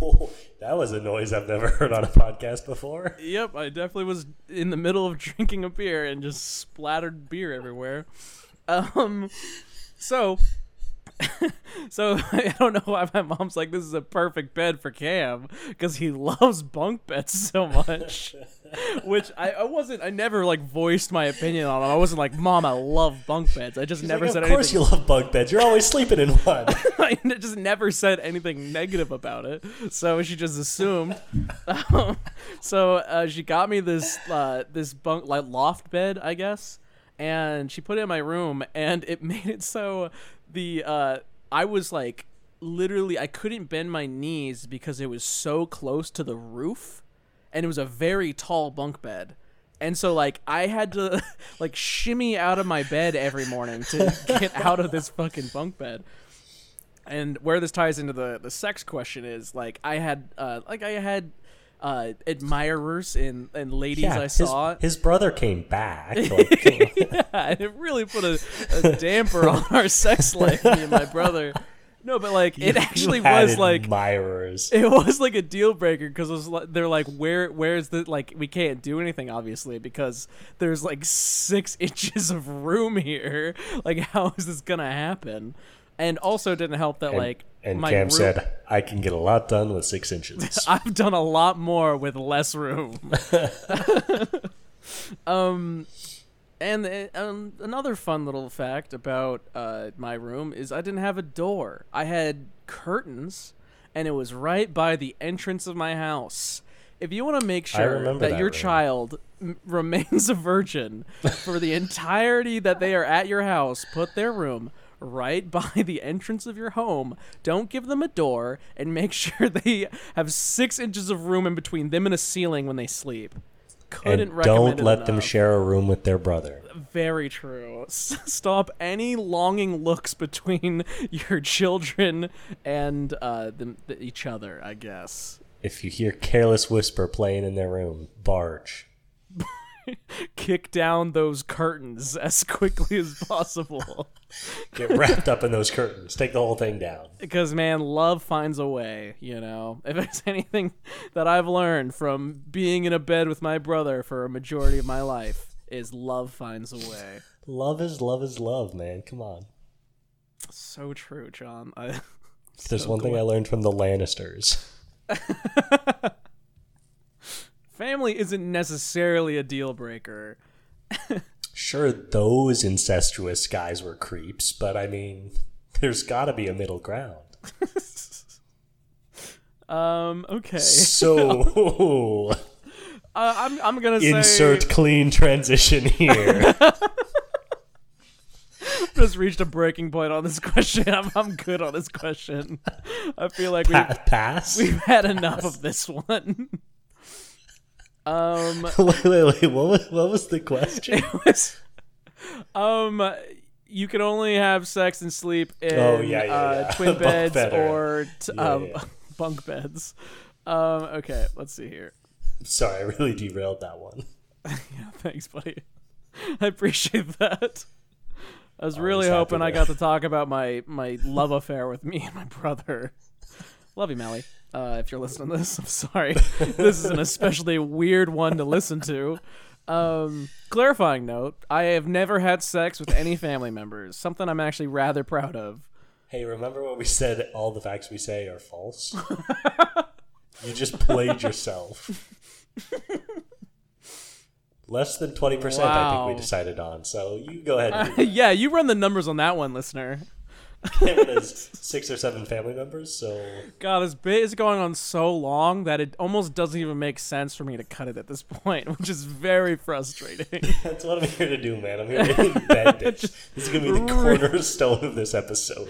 Oh, that was a noise I've never (laughs) heard on a podcast before. yep, I definitely was in the middle of (laughs) drinking a beer and just splattered beer everywhere. Um, so. (laughs) so (laughs) I don't know why my mom's like this is a perfect bed for Cam because he loves bunk beds so much. (laughs) Which I, I wasn't. I never like voiced my opinion on them. I wasn't like, "Mom, I love bunk beds." I just She's never like, said of course anything. you love bunk beds. You're always sleeping in one. I just never said anything negative about it. So she just assumed. Um, so uh, she got me this uh, this bunk like loft bed, I guess, and she put it in my room, and it made it so the uh, I was like literally I couldn't bend my knees because it was so close to the roof, and it was a very tall bunk bed. And so like I had to (laughs) like shimmy out of my bed every morning to (laughs) get out of this fucking bunk bed. And where this ties into the the sex question is like I had uh like I had uh admirers and and ladies Yeah, I his, saw. his brother came back. (laughs) Like, (laughs) yeah, it really put a, a damper on our sex life, me and my brother. No, but like it you actually was like admirers. it was like a deal breaker because it was like, they're like where where's the like we can't do anything obviously because there's like six (laughs) inches of room here like how is this gonna happen and also didn't help that and, like and my Cam room- said, "I can get a lot done with six inches." (laughs) I've done a lot more with less room. (laughs) (laughs) um, And uh, um, another fun little fact about uh, my room is I didn't have a door. I had curtains, and it was right by the entrance of my house. If you want to make sure that, that your room. child m- remains a virgin for the entirety that they are at your house, put their room right by the entrance of your home. Don't give them a door, and make (laughs) sure they have six inches of room in between them and a ceiling when they sleep. Couldn't and don't let them share a room with their brother. Very true. S- Stop any longing looks between (laughs) your children and uh, them, th- each other. I guess. If you hear careless whisper playing in their room, barge. (laughs) (laughs) Kick down those curtains as quickly as possible. (laughs) Get wrapped up in those curtains. Take the whole thing down. because man, love finds a way. You know, (laughs) if there's anything that I've learned from being in a bed with my brother for a majority of my life, is love finds a way. Love is love is love, man. Come on. So true, John. I, there's so one thing I learned from the Lannisters. Family isn't necessarily a deal breaker. Sure, those incestuous guys were creeps, but I mean, there's got to be a middle ground. (laughs) Um. Okay. So, (laughs) Uh, I'm. I'm gonna say. insert clean transition here. (laughs) Just reached a breaking point on this question. I'm. I'm good on this question. I feel like we Pa- pass? we've had enough of this one. Um. (laughs) wait, wait, wait. What was, what was the question? It was. Um. You can only have sex and sleep in Oh, yeah, yeah, uh, yeah. (laughs) twin beds bed or- t- um, (laughs) bunk beds. Um. Okay. Let's see here. Sorry, I really derailed that one. Yeah, thanks, buddy. I appreciate that. I was really Always happy hoping I got to talk about my my love affair with me and my brother. Love you, Mally. Uh, if you're listening to this, (laughs) I'm sorry. this is an especially weird one to listen to. Um, clarifying note: I have never had sex with any family members. Something I'm actually rather proud of. Hey, remember what we said? All the facts we say are false. you just played yourself. Less than twenty percent, I think we decided on. So you go ahead. And (laughs) yeah, you run the numbers on that one, listener. (laughs) Cameron has six or seven family members, so God, this bit is going on so long that it almost doesn't even make sense for me to cut it at this point, (laughs) which is very frustrating. (laughs) that's what I'm here to do, man. I'm here to embed it. This is gonna be the cornerstone of this episode.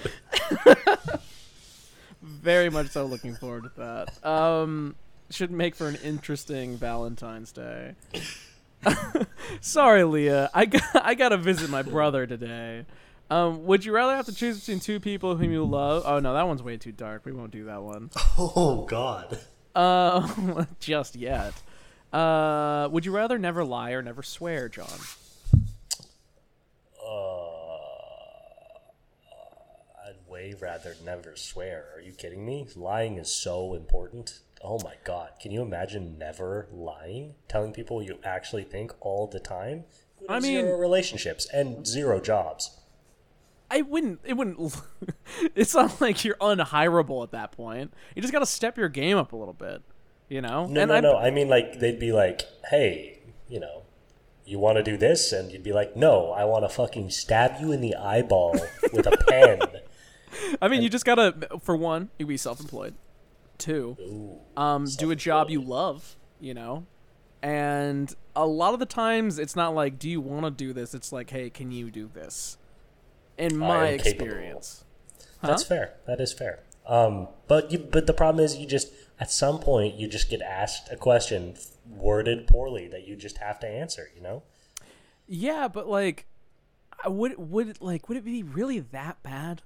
very much so looking forward to that. Um, should make for an interesting Valentine's Day. Sorry, Leah. I got I got to visit my brother today. Um, would you rather have to choose between two people whom you love? Oh no, that one's way too dark. We won't do that one. (laughs) Oh God. Uh, (laughs) just yet. Uh, would you rather never lie or never swear, John? Uh, I'd way rather never swear. Are you kidding me? Lying is so important. Oh my god. Can you imagine never lying? Telling people you actually think all the time? I mean- zero relationships and zero jobs. I wouldn't. It wouldn't. (laughs) it's not like you're unhireable at that point. You just got to step your game up a little bit. You know. No, and no, I, no. I mean, like, they'd be like, hey, you know, you want to do this? And you'd be like, no, I want to fucking stab you in the eyeball with a (laughs) pen. I mean, you just gotta. For one, you be self-employed. Two, Ooh. um, do a job you love. You know. And a lot of the times, it's not like, "Do you want to do this?" It's like, "Hey, can you do this?" In my am capable. experience, That's fair. That is fair. Um, but you, but the problem is, you just at some point you just get asked a question worded poorly that you just have to answer. You know? Yeah, but like, would would it, like would it be really that bad?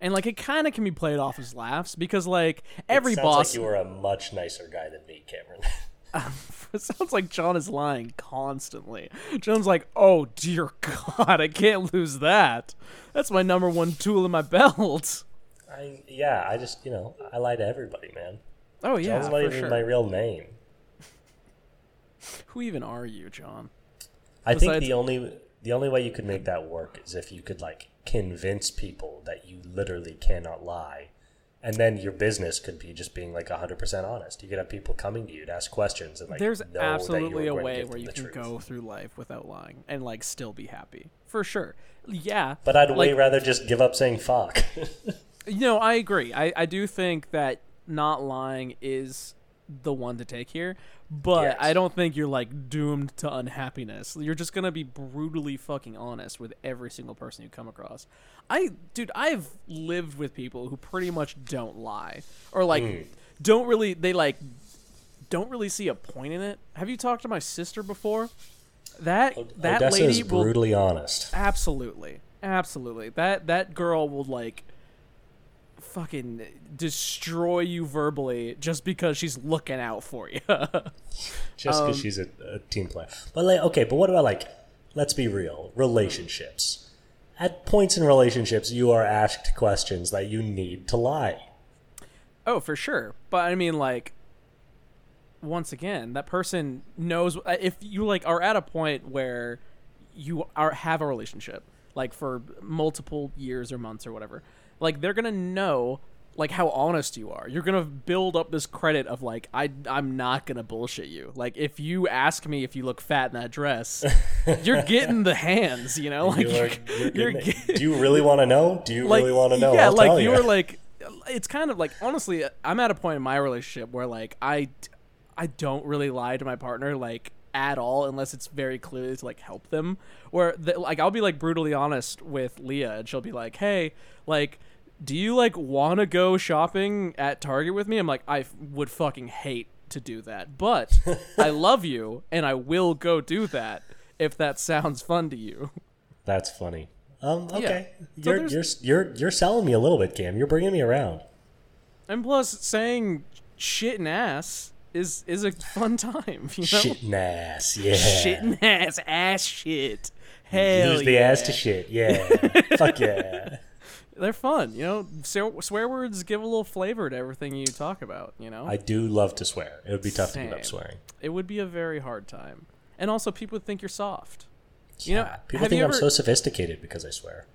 And like, it kind of can be played off as laughs because like every it sounds boss. like you were a much nicer guy than me, Cameron. (laughs) (laughs) it sounds like John is lying constantly. John's like, "Oh dear God, I can't lose that. That's my number one tool in my belt." I yeah, I just you know I lie to everybody, man. Oh yeah, John's not even sure. my real name. Who even are you, John? I think the only the only way you could make that work is if you could like convince people that you literally cannot lie, And then your business could be just being like 100% honest. You could have people coming to you to ask questions and like There's absolutely a way where you can truth. go through life without lying and like still be happy. For sure. Yeah. But I'd way rather just give up saying fuck. (laughs) You know, I agree. I, I do think that not lying is the one to take here, but Yes. I don't think you're like doomed to unhappiness. You're just gonna be brutally fucking honest with every single person you come across. I, dude, I've lived with people who pretty much don't lie or like Hmm. don't really. They like don't really see a point in it. Have you talked to my sister before? That that Odessa lady is will brutally honest. Absolutely. Absolutely. That that girl will like fucking destroy you verbally just because she's looking out for you. (laughs) Just Um, because she's a, a team player. But like, okay, but what about like, let's be real, relationships. At points in relationships, you are asked questions that you need to lie. oh, for sure. But I mean like once again, that person knows uh, if you like are at a point where you are have a relationship like for multiple years or months or whatever. Like they're going to know like how honest you are. You're going to build up this credit of like I I'm not going to bullshit you. Like if you ask me if you look fat in that dress, (laughs) you're getting the hands, you know? Like You are, you're, you're you're getting- get- do you really want to know? Do you like really want to know? yeah I'll like you were like it's kind of like honestly i'm at a point in my relationship where like i i don't really lie to my partner like at all unless it's very clearly to like help them where the, like i'll be like brutally honest with leah and she'll be like hey like do you like want to go shopping at target with me i'm like i f- would fucking hate to do that but (laughs) i love you and i will go do that if that sounds fun to you That's funny. Um, okay, So you're, you're you're you're selling me a little bit, Cam. You're bringing me around. And plus, saying shit and ass is is a fun time. (laughs) You know, Shit ass, yeah. shit ass, ass shit. Hell Use the ass to shit, yeah. (laughs) Fuck yeah. They're fun. You know, so, swear words give a little flavor to everything you talk about. You know, I do love to swear. It would be tough to give up swearing. it would be a very hard time. And also, people would think you're soft. You know, Yeah, people think I'm ever- so sophisticated because I swear.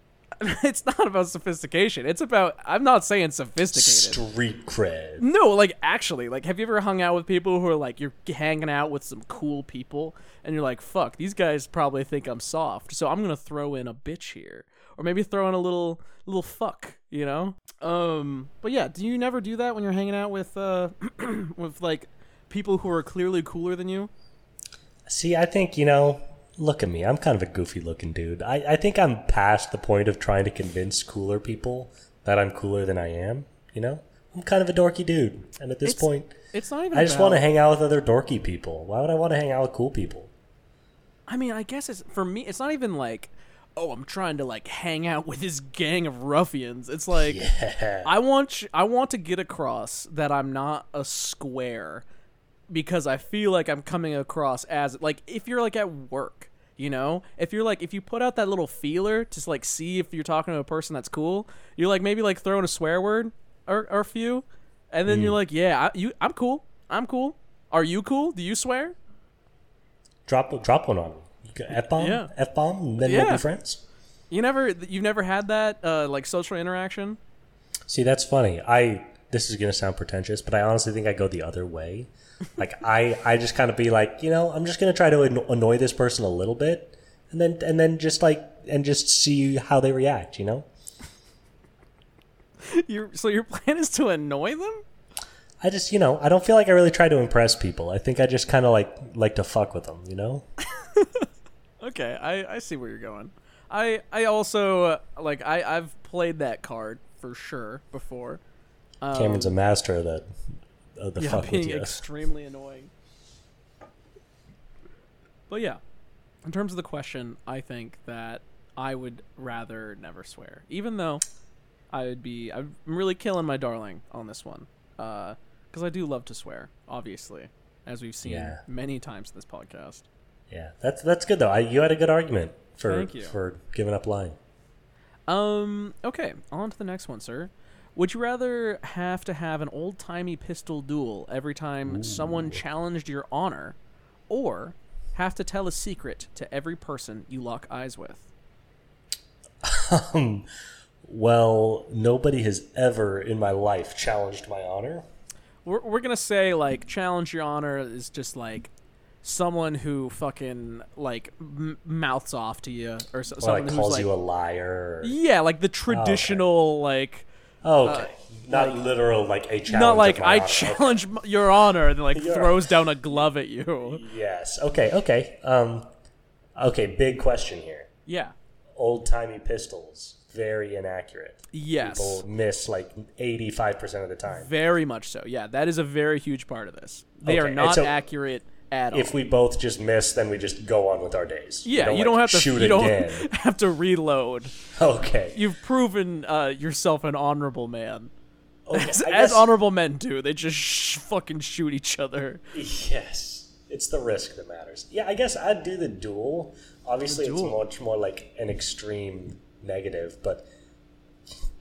(laughs) it's not about sophistication. It's about. I'm not saying sophisticated. Street cred. No, like actually, like have you ever hung out with people who are like you're hanging out with some cool people and you're like, fuck, these guys probably think I'm soft, so I'm gonna throw in a bitch here, or maybe throw in a little little fuck, you know? Um, but yeah, do you never do that when you're hanging out with uh (clears throat) with like people who are clearly cooler than you? See, I think, you know, look at me. I'm kind of a goofy looking dude. I, I think I'm past the point of trying to convince cooler people that I'm cooler than I am, you know? I'm kind of a dorky dude. And at this It's- point, It's not even. I just about- want to hang out with other dorky people. Why would I want to hang out with cool people? I mean, I guess it's for me. It's not even like, oh, I'm trying to like hang out with this gang of ruffians. It's like, Yeah. I want I want to get across that I'm not a square because I feel like I'm coming across as like if you're like at work, you know, if you're like if you put out that little feeler to like see if you're talking to a person that's cool, you're like maybe like throwing a swear word or, or a few, and then you're like, yeah, I, you, I'm cool, I'm cool. Are you cool? Do you swear? Drop drop one on me. F bomb? Yeah. F bomb? And then we'll be friends? You never, you've never had that uh, like social interaction. See, that's funny. I this is gonna sound pretentious, but I honestly think I go the other way. Like I, I just kind of be like, you know, I'm just gonna try to annoy this person a little bit, and then and then just like and just see how they react. You know, (laughs) Your so your plan is to annoy them. I just you know I don't feel like I really try to impress people. I think I just kind of like like to fuck with them. You know, (laughs) Okay, I, I see where you're going. I I also uh, like I I've played that card for sure before. Um, Cameron's a master of the of the yeah, fuck with being you. extremely annoying. But yeah, in terms of the question, I think that I would rather never swear, even though I would be I'm really killing my darling on this one, because I do love to swear, obviously, as we've seen Yeah. many times in this podcast. yeah, that's that's good though. I, you had a good argument for for giving up lying. Um. Okay. On to the next one, sir. Would you rather have to have an old timey pistol duel every time someone challenged your honor, or have to tell a secret to every person you lock eyes with? Um, Well, nobody has ever in my life challenged my honor. We're we're gonna say like challenge your honor is just like someone who fucking like m- mouths off to you or so, Or someone like who's calls like you a liar. Or, yeah, like the traditional like oh, okay. not literal like a challenge. not like I honor. challenge your honor and then like throws down a glove at you. Yes. Okay. Okay. Um. Okay. Big question here. Yeah. Old timey pistols, very inaccurate. Yes. People miss like eighty-five percent of the time. Very much so. Yeah, that is a very huge part of this. They Okay, are not so accurate at all. If we both just miss, then we just go on with our days. Yeah, you don't have to shoot you don't again. (laughs) have to reload. Okay. You've proven uh, yourself an honorable man. okay. (laughs) As, as honorable men do, they just sh- fucking shoot each other. Yes, it's the risk that matters. Yeah, I guess I'd do the duel. Obviously, it's duel. much more like an extreme negative, but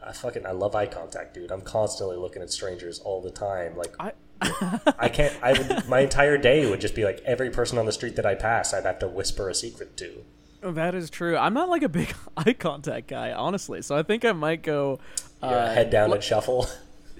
I fucking I love eye contact, dude. I'm constantly looking at strangers all the time. Like I I can't. I would. My entire day would just be like every person on the street that I pass, I'd have to whisper a secret to. that is true. I'm not like a big (laughs) eye contact guy, honestly. So I think I might go. Yeah, Uh, head down and shuffle.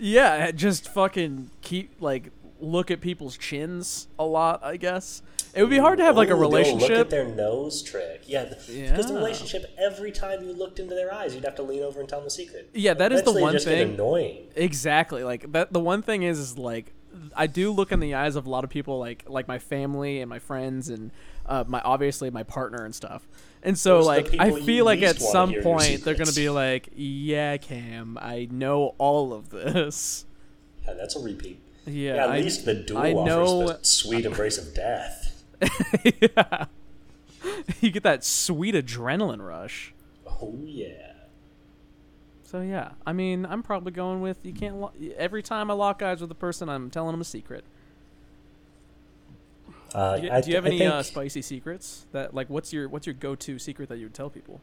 Yeah, just fucking keep like look at people's chins a lot. I guess it would be hard to have like a Ooh, Look at relationship. their nose trick. Yeah, th- because the relationship, every time you looked into their eyes, you'd have to lean over and tell them the secret. Yeah, that is the Eventually, one thing- annoying. Exactly. Like that. The one thing is, is like I do look in the eyes of a lot of people, like like my family and my friends and uh, my obviously my partner and stuff. And so Those like I feel like at some point they're gonna be like, "Yeah, Cam, I know all of this." Yeah, that's a repeat. Yeah, Yeah, at I- least the duel I offers know- the sweet embrace of death. (laughs) yeah. (laughs) you get that sweet adrenaline rush. Oh yeah. So yeah, I mean, I'm probably going with you can't. Lo- every time I lock eyes with a person, I'm telling them a secret. Uh, Do you, I do you have I any uh, spicy secrets that like what's your what's your go-to secret that you would tell people?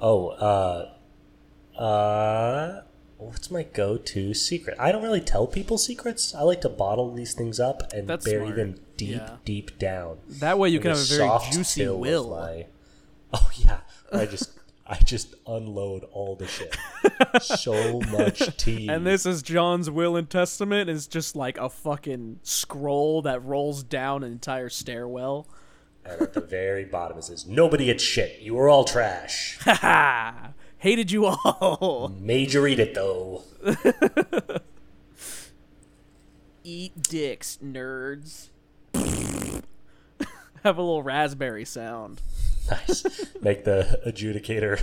Oh, uh, uh, what's my go-to secret? I don't really tell people secrets. I like to bottle these things up and That's bury smart. them deep, Yeah. deep down. That way you can have a very juicy will. my- (laughs) Oh yeah, I just I just unload all the shit. (laughs) so much tea. And this is John's will and testament is just like a fucking scroll that rolls down an entire stairwell. and at the very bottom it says, "Nobody gets shit. You were all trash. Ha! (laughs) Hated you all. Made you read it though." (laughs) Eat dicks, nerds. (laughs) have a little raspberry sound. Nice. Make the adjudicator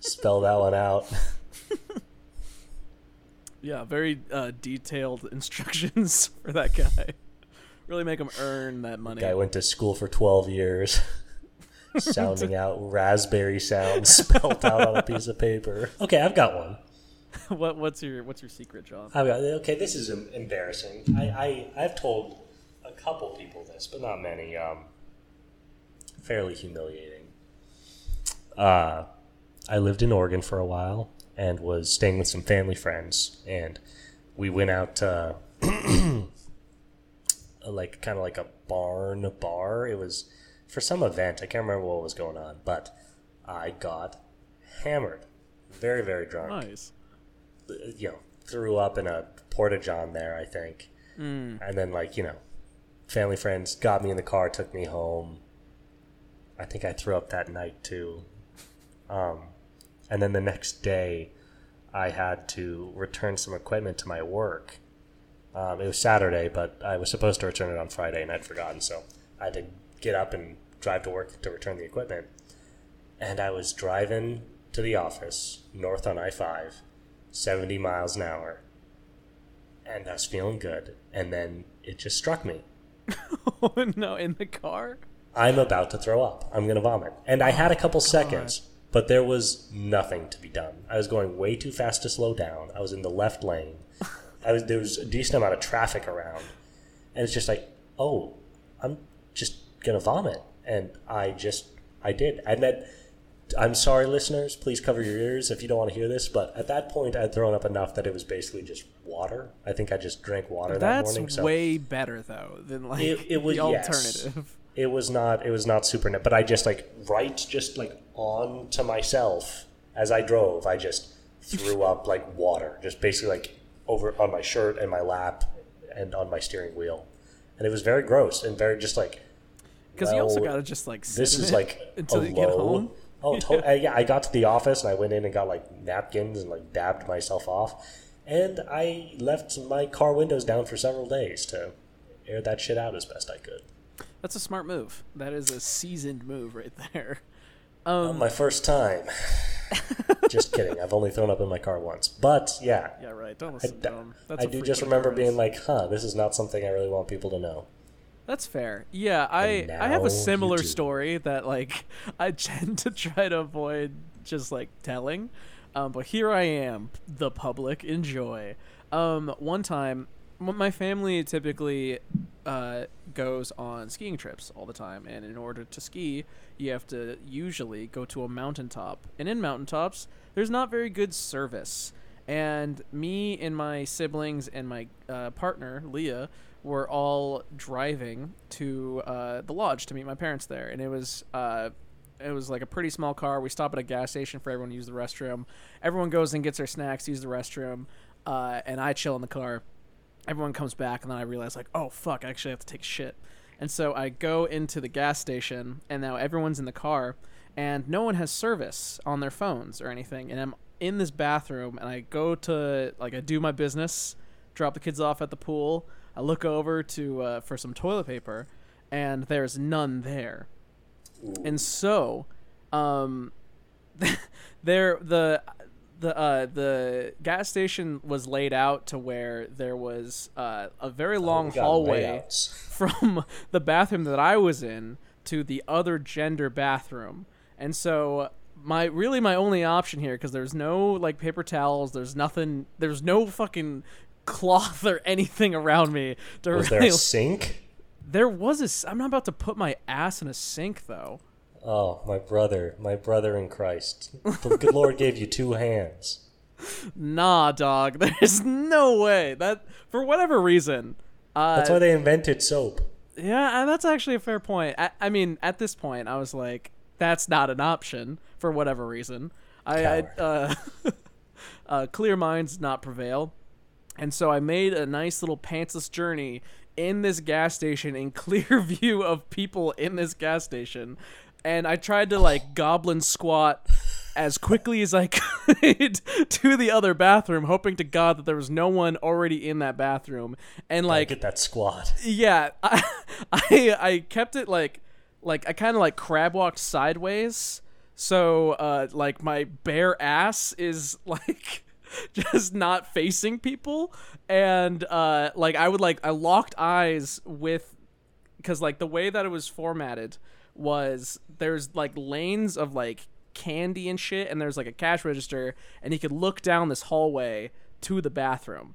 spell that one out. (laughs) Yeah, very uh, detailed instructions (laughs) for that guy. Really make him earn that money. Guy went to school for 12 years, sounding out raspberry sounds spelled out on a piece of paper. Okay, I've got one. what what's your what's your secret, John? I've got, okay, this is embarrassing. I, I, I've told a couple people this, but not many. Um, fairly humiliating. Uh, I lived in Oregon for a while and was staying with some family friends, and we went out to (clears throat) like kind of like a barn bar. It was for some event. I can't remember what was going on, but I got hammered, very very drunk. Nice. You know, threw up in a porta john there. I think, Mm. and then like you know, family friends got me in the car, took me home. I think I threw up that night too. Um, and then the next day, I had to return some equipment to my work. Um, it was Saturday, but I was supposed to return it on Friday, and I'd forgotten, so I had to get up and drive to work to return the equipment. And I was driving to the office, north on I 5, 70 miles an hour. And I was feeling good, and then it just struck me. (laughs) Oh no, in the car? I'm about to throw up. I'm going to vomit. And I had a couple oh, seconds, but there was nothing to be done. I was going way too fast to slow down. I was in the left lane. (laughs) I was there was a decent amount of traffic around. And it's just like, "Oh, I'm just going to vomit." And I just I did. And then I'm sorry listeners, please cover your ears if you don't want to hear this, but at that point I'd thrown up enough that it was basically just water. I think I just drank water that That's morning. So way better though than like It- it was- the yes. alternative. it was not it was not super net but i just like right just like on to myself as I drove, I just threw (laughs) up like water, just basically like over on my shirt and my lap and on my steering wheel, and it was very gross and very just like. Because you also gotta just like sit This is it like (laughs) until a you get home. (laughs) Oh, to- uh, yeah. I got to the office and I went in and got like napkins and like dabbed myself off, and I left my car windows down for several days to air that shit out as best I could. That's a smart move. That is a seasoned move right there. (laughs) Not my first time. (laughs) just kidding. I've only thrown up in my car once, but yeah. Yeah, right. Don't I, to them. That's I do just remember being like, "Huh, this is not something I really want people to know." That's fair. Yeah, I I have a similar story that like (laughs) I tend to try to avoid just like telling. Um, but here I am, the public enjoy. Um, one time, my family typically uh, goes on skiing trips all the time, and in order to ski, you have to usually go to a mountaintop. And in mountaintops, there's not very good service. And me and my siblings and my uh, partner Leah were all driving to uh, the lodge to meet my parents there, and it was uh, it was like a pretty small car. We stop at a gas station for everyone to use the restroom. Everyone goes and gets their snacks, use the restroom, uh, and I chill in the car. Everyone comes back, and then I realize like, oh fuck, I actually have to take shit. And so I go into the gas station, and now everyone's in the car, and no one has service on their phones or anything. And I'm in this bathroom, and I go to like I do my business, drop the kids off at the pool. I look over to uh, for some toilet paper, and there's none there. And so, um, (laughs) there the the uh, the gas station was laid out to where there was uh, a very long Oh, hallway layouts. (laughs) from the bathroom that I was in to the other gender bathroom. And so my really my only option here because there's no like paper towels, there's nothing, there's no fucking cloth or anything around me to Was there a sink? there was a. I'm not about to put my ass in a sink though. Oh, my brother, my brother in Christ. The good (laughs) Lord gave you two hands. Nah, dog. (laughs) There's no way that for whatever reason. Uh, That's why they invented soap. Yeah, and that's actually a fair point. I, I mean, at this point, I was like, that's not an option for whatever reason. I, I uh, (laughs) uh, clear minds not prevail, and so I made a nice little pantsless journey in this gas station in (laughs) clear view of people in this gas station, and I tried to like goblin squat as quickly as I (laughs) could to the other bathroom, hoping to God that there was no one already in that bathroom, and Like, like get that squat. yeah, (laughs) I, I I kept it like like I kind of like crab walked sideways, so uh like my bare ass is like (laughs) just not facing people, and uh like I would like I locked eyes with because like the way that it was formatted was there's like lanes of like candy and shit and there's like a cash register and you could look down this hallway to the bathroom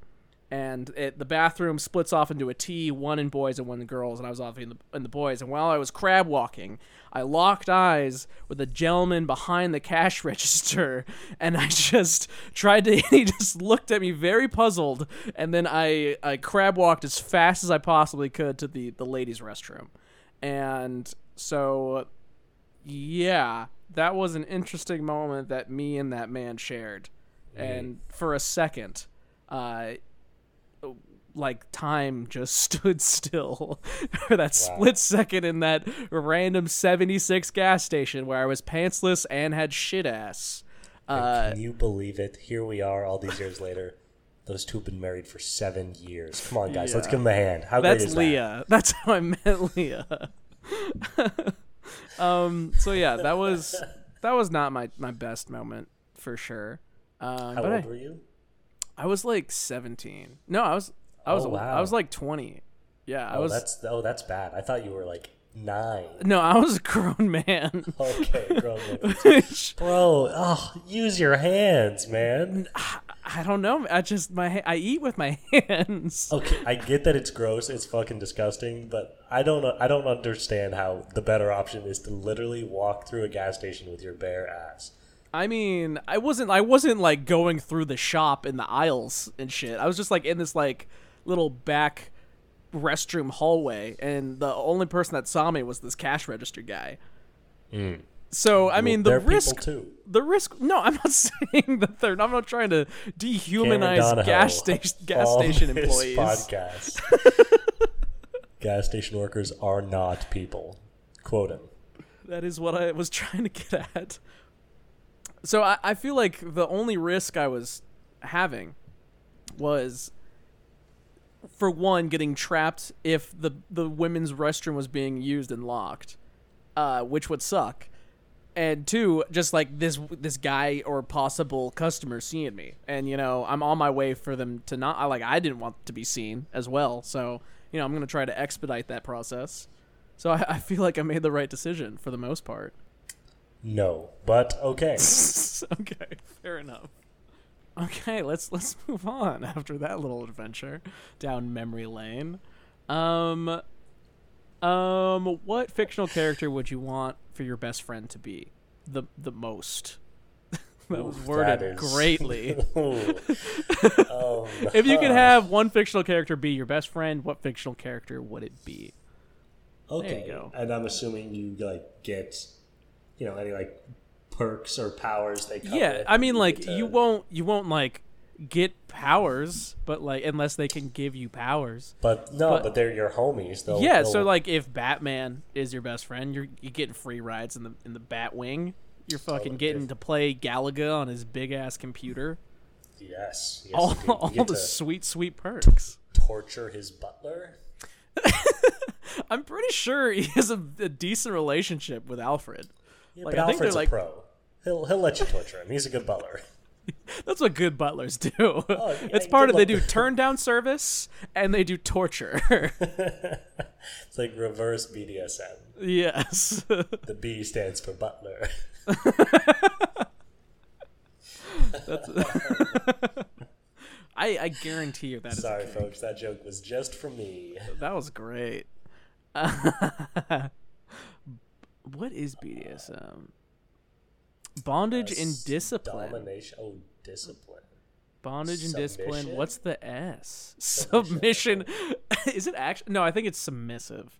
and it, the bathroom splits off into a T, one in boys and one in girls, and I was off in the, in the boys. And while I was crab walking, I locked eyes with a gentleman behind the cash (laughs) register, and I just tried to. (laughs) He just looked at me very puzzled, and then I I crab walked as fast as I possibly could to the the ladies' restroom, and so yeah, that was an interesting moment that me and that man shared, and for a second, uh like time just (laughs) stood still (laughs) for that split second in that random 76 gas station where I was pantsless and had shit ass. Uh, Can you believe it? Here we are, all these years later. Those two have been married for seven years. Come on, guys, let's give them a hand. How great that's is that? Leah. That's how I met Leah. (laughs) um. So yeah, that was that was not my my best moment for sure. Um, How but old I, were you? I was like 17. No, I was I was Oh, old. I was like 20. Yeah, I Oh, was. that's oh, that's bad. I thought you were like nine. No, I was a grown man. (laughs) Okay, grown man. (laughs) Bro. Oh, use your hands, man. I don't know. I just my I eat with my (laughs) hands. Okay, I get that it's gross. It's fucking disgusting, but I don't. I don't understand how the better option is to literally walk through a gas station with your bare ass. I mean, I wasn't I wasn't like going through the shop in the aisles and shit. I was just like in this like little back restroom hallway and the only person that saw me was this cash register guy. Mm. So I mean, the risk, too. the risk. No, I'm not (laughs) saying that they're. I'm not trying to dehumanize gas Donahoe, station gas station employees. Podcast. (laughs) gas station workers are not people. Quote him. That is what I was (laughs) trying to get at. So I, I feel like the only risk I was having was for one getting trapped if the the women's restroom was being used and locked, uh, which would suck. And two, just like this this guy or possible customer seeing me, and you know I'm on my way for them to not. I like I didn't want to be seen as well, so you know I'm gonna try to expedite that process. So I, I feel like I made the right decision for the most part. No, but okay. (laughs) okay, fair enough. Okay, let's let's (laughs) move on after that little adventure down memory lane. Um um what fictional character would you want for your best friend to be the the most? (laughs) that was worded that is- (laughs) greatly. Um, if you could have one fictional character be your best friend, what fictional character would it be? okay, and I'm assuming you like get, you know, any like perks or powers they yeah, I mean like to- you won't you won't like get powers, but like unless they can give you powers. But no, but- but, they're your homies. They'll, yeah, they'll- so like if Batman is your best friend, you're you're getting free rides in the in the Batwing. You're fucking getting to play Galaga on his big ass computer. yes, yes all. You all the sweet sweet perks. torture his butler. (laughs) I'm pretty sure he has a, a decent relationship with Alfred. Yeah, Like, but I think they're Alfred's like- a pro. He'll he'll let you torture him. He's a good butler. (laughs) That's what good butlers do. Oh, yeah, it's part of they do turn down service and they do torture. (laughs) It's like reverse BDSM. yes. The B stands for butler. (laughs) I, I guarantee you that. Sorry, folks. That joke was just for me. That was great. what is BDSM? Bondage and discipline. Domination. Oh, discipline. Bondage and discipline. What's the S? Submission, Submission. (laughs) is it actually? No, I think it's submissive.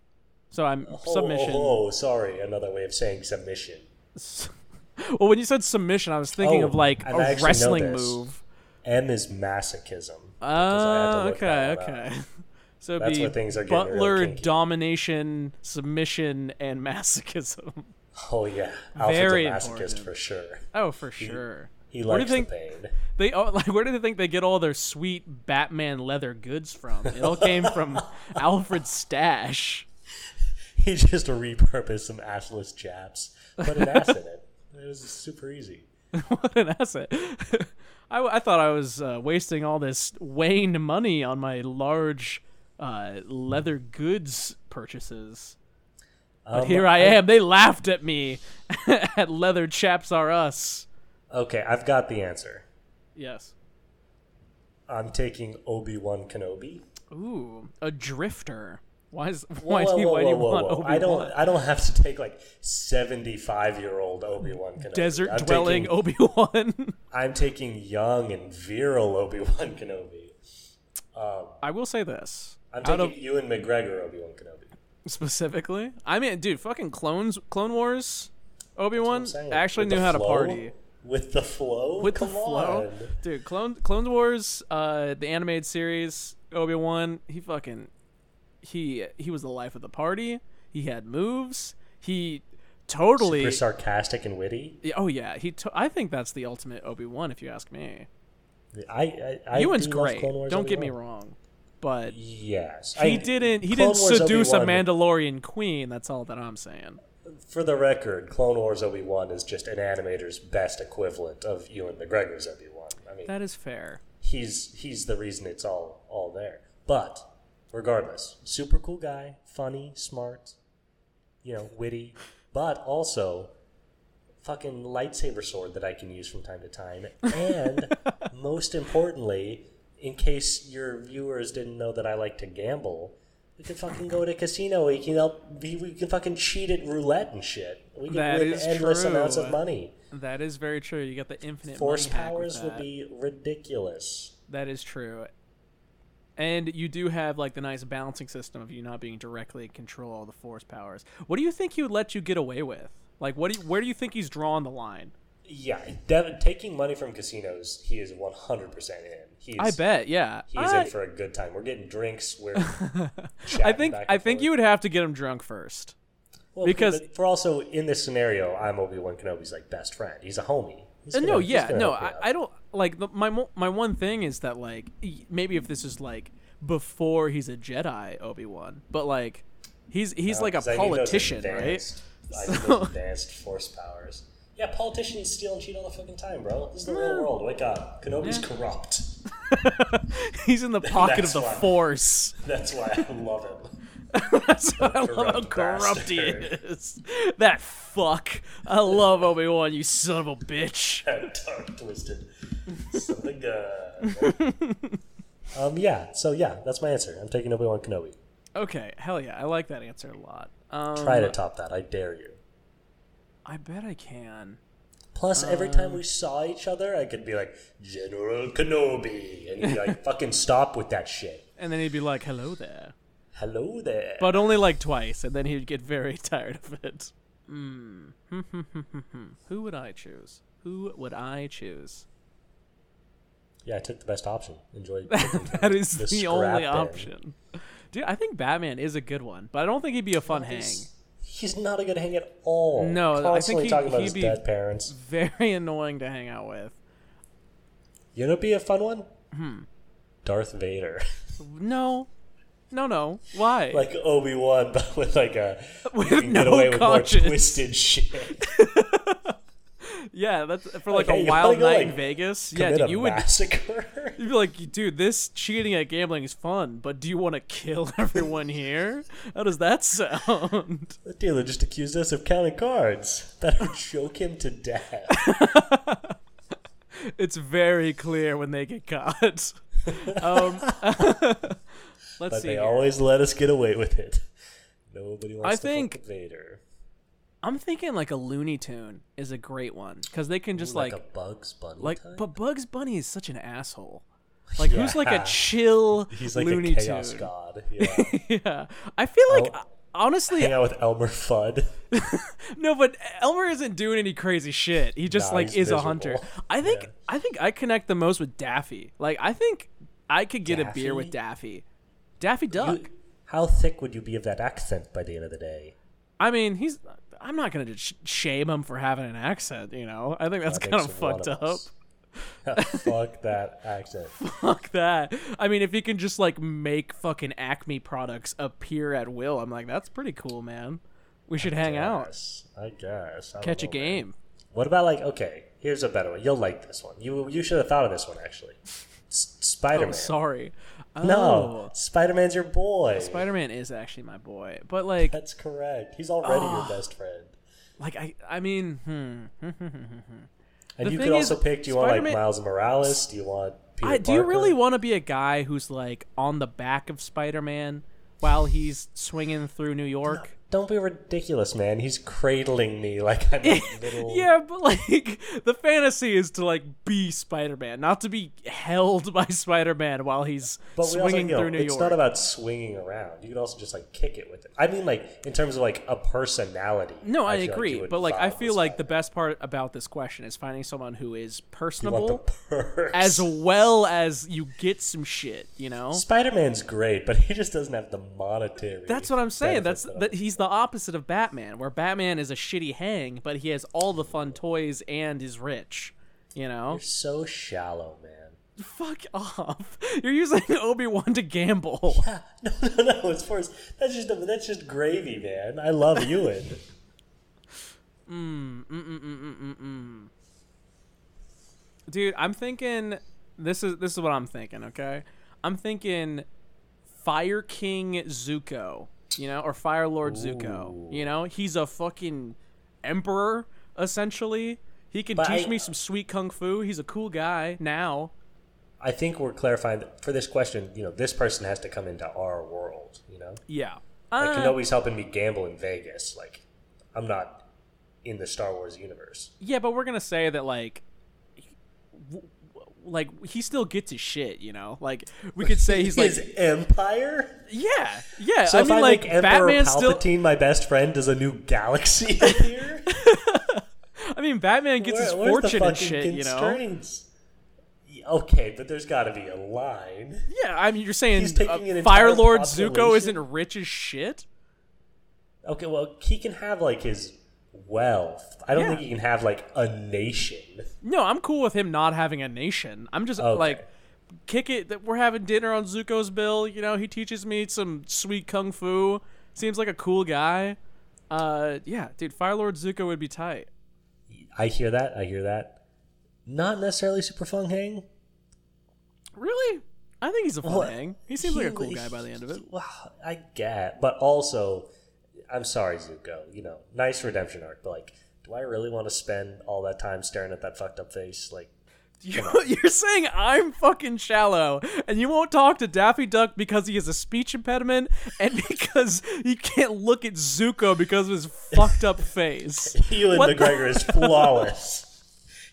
So I'm Oh, submission. Oh, oh, sorry. Another way of saying submission. (laughs) Well, when you said submission, I was thinking Oh, of like I a wrestling move. M is masochism. because I had to Oh, okay, okay. up. (laughs) So That's be where things are butler, domination, submission, and masochism. Oh yeah, Alfred's Very a masochist important. for sure. Oh, for sure. He do likes you think the pain. they oh, like? Where do they think they get all their sweet Batman leather goods from? It all came from (laughs) Alfred's stash. He just repurposed some assless chaps, put an ass in it. It was super easy. (laughs) what an asset! (laughs) I, I thought I was uh, wasting all this Wayne money on my large uh, leather goods purchases. But Um, here I am. They laughed at me (laughs) at Leather Chaps Are Us. Okay, I've got the answer. Yes. I'm taking Obi Wan Kenobi. Ooh, a drifter. Why is (laughs) why whoa, do you, whoa, why do you whoa, want whoa. Obi I don't. I don't have to take like 75 year old Obi Wan Kenobi. Desert I'm dwelling Obi Wan. (laughs) I'm taking young and virile Obi Wan Kenobi. I will say this. I'm taking of Ewan McGregor Obi Wan Kenobi. Specifically, I mean, dude, fucking clones, Clone Wars, Obi Wan actually With knew how to party. With the flow. with Come the flow, on. dude. Clone Clone Wars, uh, the animated series, Obi Wan. He fucking he he was the life of the party. He had moves. He totally. Super sarcastic and witty. Yeah, oh yeah, he. To- I think that's the ultimate Obi Wan, if you ask me. I. I, I Ewan's great. Clone Wars Don't get me wrong, but Yes, he I- didn't. He Clone didn't Wars seduce a Obi-Wan- Mandalorian queen. That's all that I'm saying. For the record, Clone Wars Obi Wan is just an animator's best equivalent of Ewan McGregor's Obi Wan. I mean, That is fair. he's he's the reason it's all all there. But regardless, super cool guy, funny, smart, you know, witty, but also fucking lightsaber sword that I can use from time to time, and (laughs) most importantly, in case your viewers didn't know that I like to gamble. We can fucking go to casino. We can help. We, can fucking cheat at roulette and shit. We can That win is endless true. amounts of money. That is very true. You got the infinite Force money powers would be ridiculous. That is true. And you do have like the nice balancing system of you not being directly in control of the force powers. What do you think he would let you get away with? Like, what? Do you, where do you think he's drawing the line? Yeah, taking money from casinos, he is 100% in. He's, I bet, yeah. He's I, in for a good time. We're getting drinks. We're (laughs) I think I think forth. you would have to get him drunk first. Well, because- we're also in this scenario. I'm Obi Wan Kenobi's like best friend. He's a homie. He's Uh, gonna- no, yeah, no, I. I don't like the, my my one thing is that like maybe if this is like before he's a Jedi Obi Wan, but like he's he's No, like a 'cause I need those politician, right? advanced- need So- (laughs) advanced force powers. Yeah, politicians steal and cheat all the fucking time, bro. This is the real world. Wake up. Kenobi's Yeah. corrupt. (laughs) he's in the pocket of the why. Force. That's why I love him. (laughs) That's why I love how Corrupt corrupt he is. That fuck. I love Obi Wan, you son of a bitch. (laughs) Dark twisted. Something good. um, yeah. So yeah, that's my answer. I'm taking Obi Wan Kenobi. Okay, hell yeah, I like that answer a lot. Um, Try to top that. I dare you. I bet I can. Plus, every Uh. time we saw each other, I could be like General Kenobi, and you'd be like, (laughs) "Fucking stop with that shit." And then he'd be like, "Hello there," Hello there. but only like twice, and then he'd get very (laughs) tired of it. Hmm. (laughs) Who would I choose? Who would I choose? yeah, I took the best option. Enjoyed. That is The the, only option. Dude, I think Batman is a good one, but I don't think he'd be a fun hang. He's, not a good hang at all. No, I think constantly he- talking about he'd his be- dead parents. Very (laughs) annoying to hang out with. You know, be a fun one. Hmm. Darth Vader, (laughs) No, no, no. Why? like Obi Wan, (laughs) but with like a With you can get no away with more conscience. twisted shit. Yeah, that's for like, Like, a (laughs) wild night in Vegas. Yeah, dude, you would. massacre. (laughs) You'd be like, dude, this cheating at gambling is fun, but do you want to kill (laughs) everyone here? How does that sound? the dealer just accused us of counting cards. That would choke him to death. it's very clear when they get caught. Um, let's But see. they here. always let us get away with it. Nobody wants I to think- Vader. I'm thinking like a Looney Tune is a great one because they can just like, like a Bugs Bunny. like, type? but Bugs Bunny is such an asshole. (laughs) Like who's like a chill (laughs) he's like Looney a chaos Tune? god. (laughs) Yeah. yeah, I feel like Oh. Uh, honestly, Hang out with Elmer Fudd. no, but Elmer isn't doing any crazy shit. He just Nah, like is a hunter. I think Yeah. I think I connect the most with Daffy. Like I think I could get a beer with Daffy. Daffy Duck. You- how thick would you be of that accent by the end of the day? I mean, he's. I'm not gonna just sh- shame him for having an accent. You know, I think that's That kind of fucked of up. (laughs) Fuck that accent. (laughs) Fuck that. I mean, if he can just like make fucking Acme products appear at will, I'm like, that's pretty cool, man. We should hang out, I guess. I catch a know, man. game. What about like okay? Here's a better one. You'll like this one. You you should have thought of this one actually. Spider Oh, Man. sorry. no, Spider Man's your boy. Spider Man is actually my boy, but like, That's correct. He's already Oh. your best friend. like I, I mean, hmm. (laughs) And The you could also is, pick. Do you want like Miles Morales? Do you want Peter I, do you really want to be a guy who's like on the back of Spider Man while he's swinging through New York? Don't be ridiculous, man. He's cradling me like I'm a (laughs) little. Yeah, but like the fantasy is to like be Spider-Man, not to be held by Spider-Man while he's But we also, swinging you know, through New it's York. It's not about swinging around. You can also just like kick it with it. I mean, like in terms of like a personality. no, I, like agree, would but like I feel like the best part about this question is finding someone who is personable as well as you get some shit. You know, Spider-Man's great, but he just doesn't have the monetary. that's what I'm saying. That's that he's the opposite of Batman, where Batman is a shitty hang, but he has all the fun toys and is rich. You know, You're so shallow, man. fuck (laughs) off. You're using (laughs) Obi Wan to gamble. Yeah, (laughs) no, no, no. Far as that's just that's just gravy, man. I love Ewan. Mm, mm, mm, dude i'm thinking this is this is what i'm thinking okay i'm thinking fire king zuko you know or fire lord zuko you know he's a fucking emperor essentially he can But teach I- me some sweet kung fu he's a cool guy now I think we're clarifying that for this question. You know, this person has to come into our world. You know, yeah like Uh, Kenobi's helping me gamble in Vegas. Like, I'm not in the Star Wars universe. yeah but we're gonna say that like like he still gets his shit, you know. Like we could say he's like, His empire. yeah, yeah. So I mean, I like Emperor Batman Palpatine still. my best friend, does a new galaxy (laughs) appear? I mean, Batman gets his Where- the fortune and shit, you know. Okay, but there's got to be a line. Yeah, I mean, you're saying uh, Fire Lord Zuko isn't rich as shit. Okay, well, he can have like his wealth. I don't Yeah. think he can have like a nation. No, I'm cool with him not having a nation. I'm just Okay. like, kick it that we're having dinner on Zuko's bill. You know, he teaches me some sweet kung fu. Seems like a cool guy. Uh, yeah, dude, Fire Lord Zuko would be tight. I hear that. I hear that. Not necessarily super fun hang. Really? I think he's a fun Well, hang. He seems like a cool guy by the end of it. Well, I get, but also, I'm sorry, Zuko. You know, nice redemption arc, but like, do I really want to spend all that time staring at that fucked up face? Like, You- (laughs) You're saying I'm fucking shallow, and you won't talk to Daffy Duck because he has a speech impediment, and (laughs) because you can't look at Zuko because of his fucked up (laughs) face. Ewan What the- McGregor is flawless.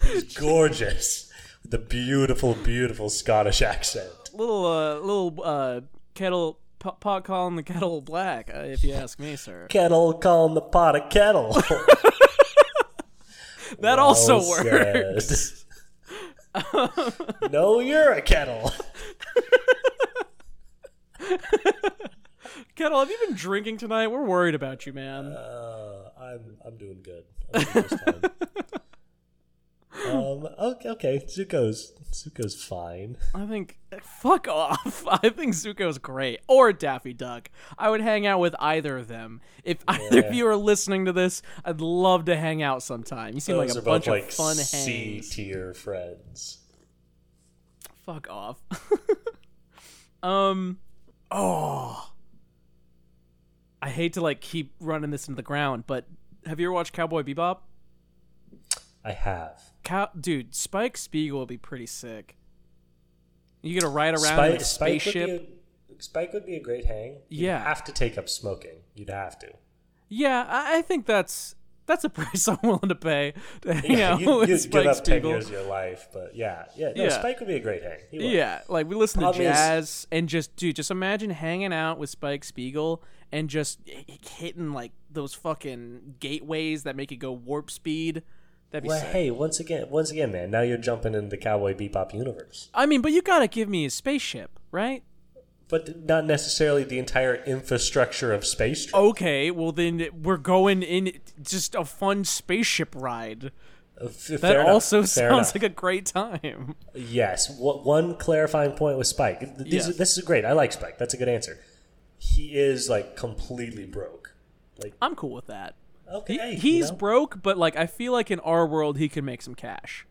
He's gorgeous with the beautiful, beautiful Scottish accent. Little, uh, little uh, kettle pot, calling the kettle black, uh, if you ask me, sir. Kettle calling the pot a kettle. (laughs) (laughs) That also Well works. (laughs) no, you're a kettle. Kettle, have you been drinking tonight? We're worried about you, man. Uh, I'm I'm doing good. I'm doing. Um. Okay. Okay. Zuko's Zuko's fine. I think fuck off. (laughs) I think Zuko's great. Or Daffy Duck. I would hang out with either of them. If (laughs) either of you are listening to this, I'd love to hang out sometime. You seem Those like a are both bunch like of fun C tier friends. Fuck off. (laughs) um oh. I hate to like keep running this into the ground, but have you ever watched Cowboy Bebop? I have. Cow- dude, Spike Spiegel would be pretty sick. You get to ride around in a spaceship. Would a, Spike would be a great hang. You'd Yeah. have to take up smoking. You'd have to. Yeah, I, I think that's that's a (laughs) price I'm willing to pay to hang Yeah, out you, with you'd Spike give up ten Spiegel. years of your life, but yeah, yeah. No, Yeah. Spike would be a great hang. Yeah, like we listen to Problem is- jazz and just dude, just imagine hanging out with Spike Spiegel and just hitting like those fucking gateways that make it go warp speed. That'd be Well, sick. hey, once again, once again, man. Now you're jumping in the Cowboy Bebop universe, I mean, but you gotta give me a spaceship, right? but not necessarily the entire infrastructure of space. travel. Okay, well then we're going in just a fun spaceship ride. Uh, f- That enough, also sounds like a great time. Yes. What one clarifying point with Spike? Yeah. are, this is great. I like Spike. That's a good answer. He is like completely broke. Like I'm cool with that. Okay, He, you he's know? broke, but like I feel like in our world he can make some cash.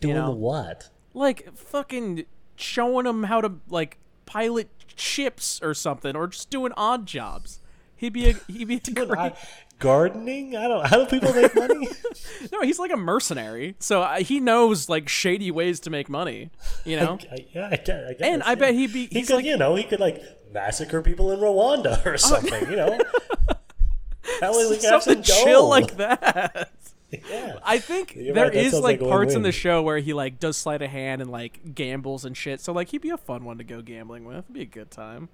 doing know? what? Like fucking showing him how to like pilot ships or something, or just doing odd jobs. He'd be a he'd be a (laughs) great. I- gardening? I don't. How do people make money? (laughs) no, he's like a mercenary, so uh, he knows like shady ways to make money. You know. (laughs) I- yeah, I guess. I guess And I yeah. bet he'd be- He he's could, like- Oh, you know, he could like massacre people in Rwanda or something. you know. That way we can have some Something chill like that. Yeah. I think You're there right, is like like parts in win-win. the show where he like does sleight of hand and like gambles and shit. So like he'd be a fun one to go gambling with. It'd be a good time.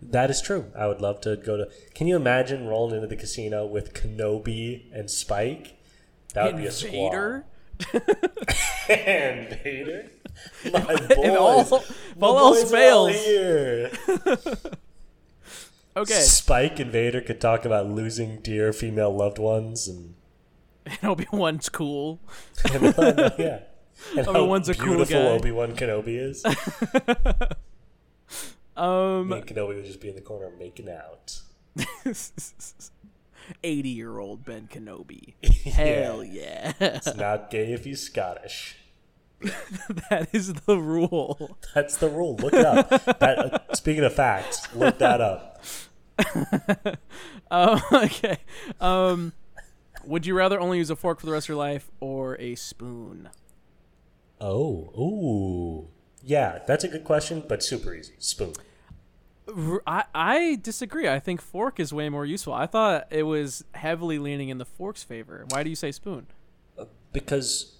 That is true. I would love to go to. Can you imagine rolling into the casino with Kenobi and Spike? That would be a squad. (laughs) (laughs) Vader. and Vader. My boys. If all, (laughs) if all else boys are all fails. Okay, Spike and Vader could talk about losing dear female loved ones and, (laughs) Obi Wan's cool. (laughs) and yeah. And Obi-Wan's a cool beautiful guy. Obi Wan Kenobi is. (laughs) Um, Me and Kenobi would just be in the corner making out. eighty-year-old Ben Kenobi. Hell yeah, It's not gay if he's Scottish. that is the rule. That's the rule. Look it up. That, uh, speaking of facts, look that up. Um, (laughs) (laughs) okay. Um, would you rather only use a fork for the rest of your life or a spoon? Oh, ooh. Yeah, that's a good question, but super easy. Spoon. I, I disagree. I think fork is way more useful. I thought it was heavily leaning in the fork's favor. Why do you say spoon? Because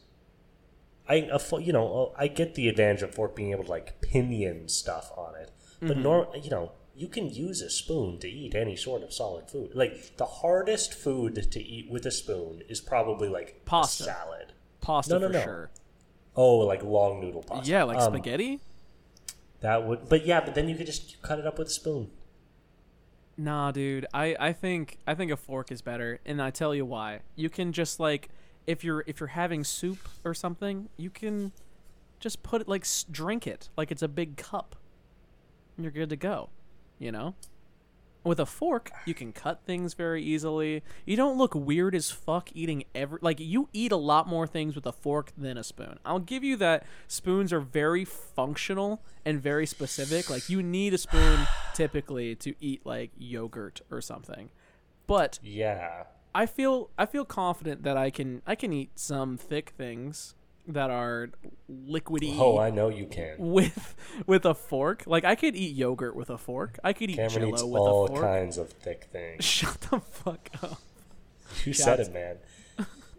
I you know I get the advantage of fork being able to like pinion stuff on it, but Mm-hmm. nor you know you can use a spoon to eat any sort of solid food. Like the hardest food to eat with a spoon is probably like Pasta. salad. Pasta No, no, for no. sure. Oh, like long noodle pasta. Yeah, like Um, spaghetti. That would, but yeah, but then you could just cut it up with a spoon. Nah, dude. I, I think I think a fork is better, and I tell you why. You can just like if you're if you're having soup or something, you can just put it like drink it like it's a big cup. And you're good to go. You know? With a fork, you can cut things very easily. You don't look weird as fuck eating every like you eat a lot more things with a fork than a spoon. I'll give you that spoons are very functional and very specific. Like you need a spoon (sighs) typically to eat like yogurt or something. But Yeah, I feel I feel confident that I can I can eat some thick things that are liquidy Oh, I know you can. with with a fork. Like I could eat yogurt with a fork. I could eat Cameron eats Jello with all a fork. kinds of thick things. (laughs) Shut the fuck up. You said it, man.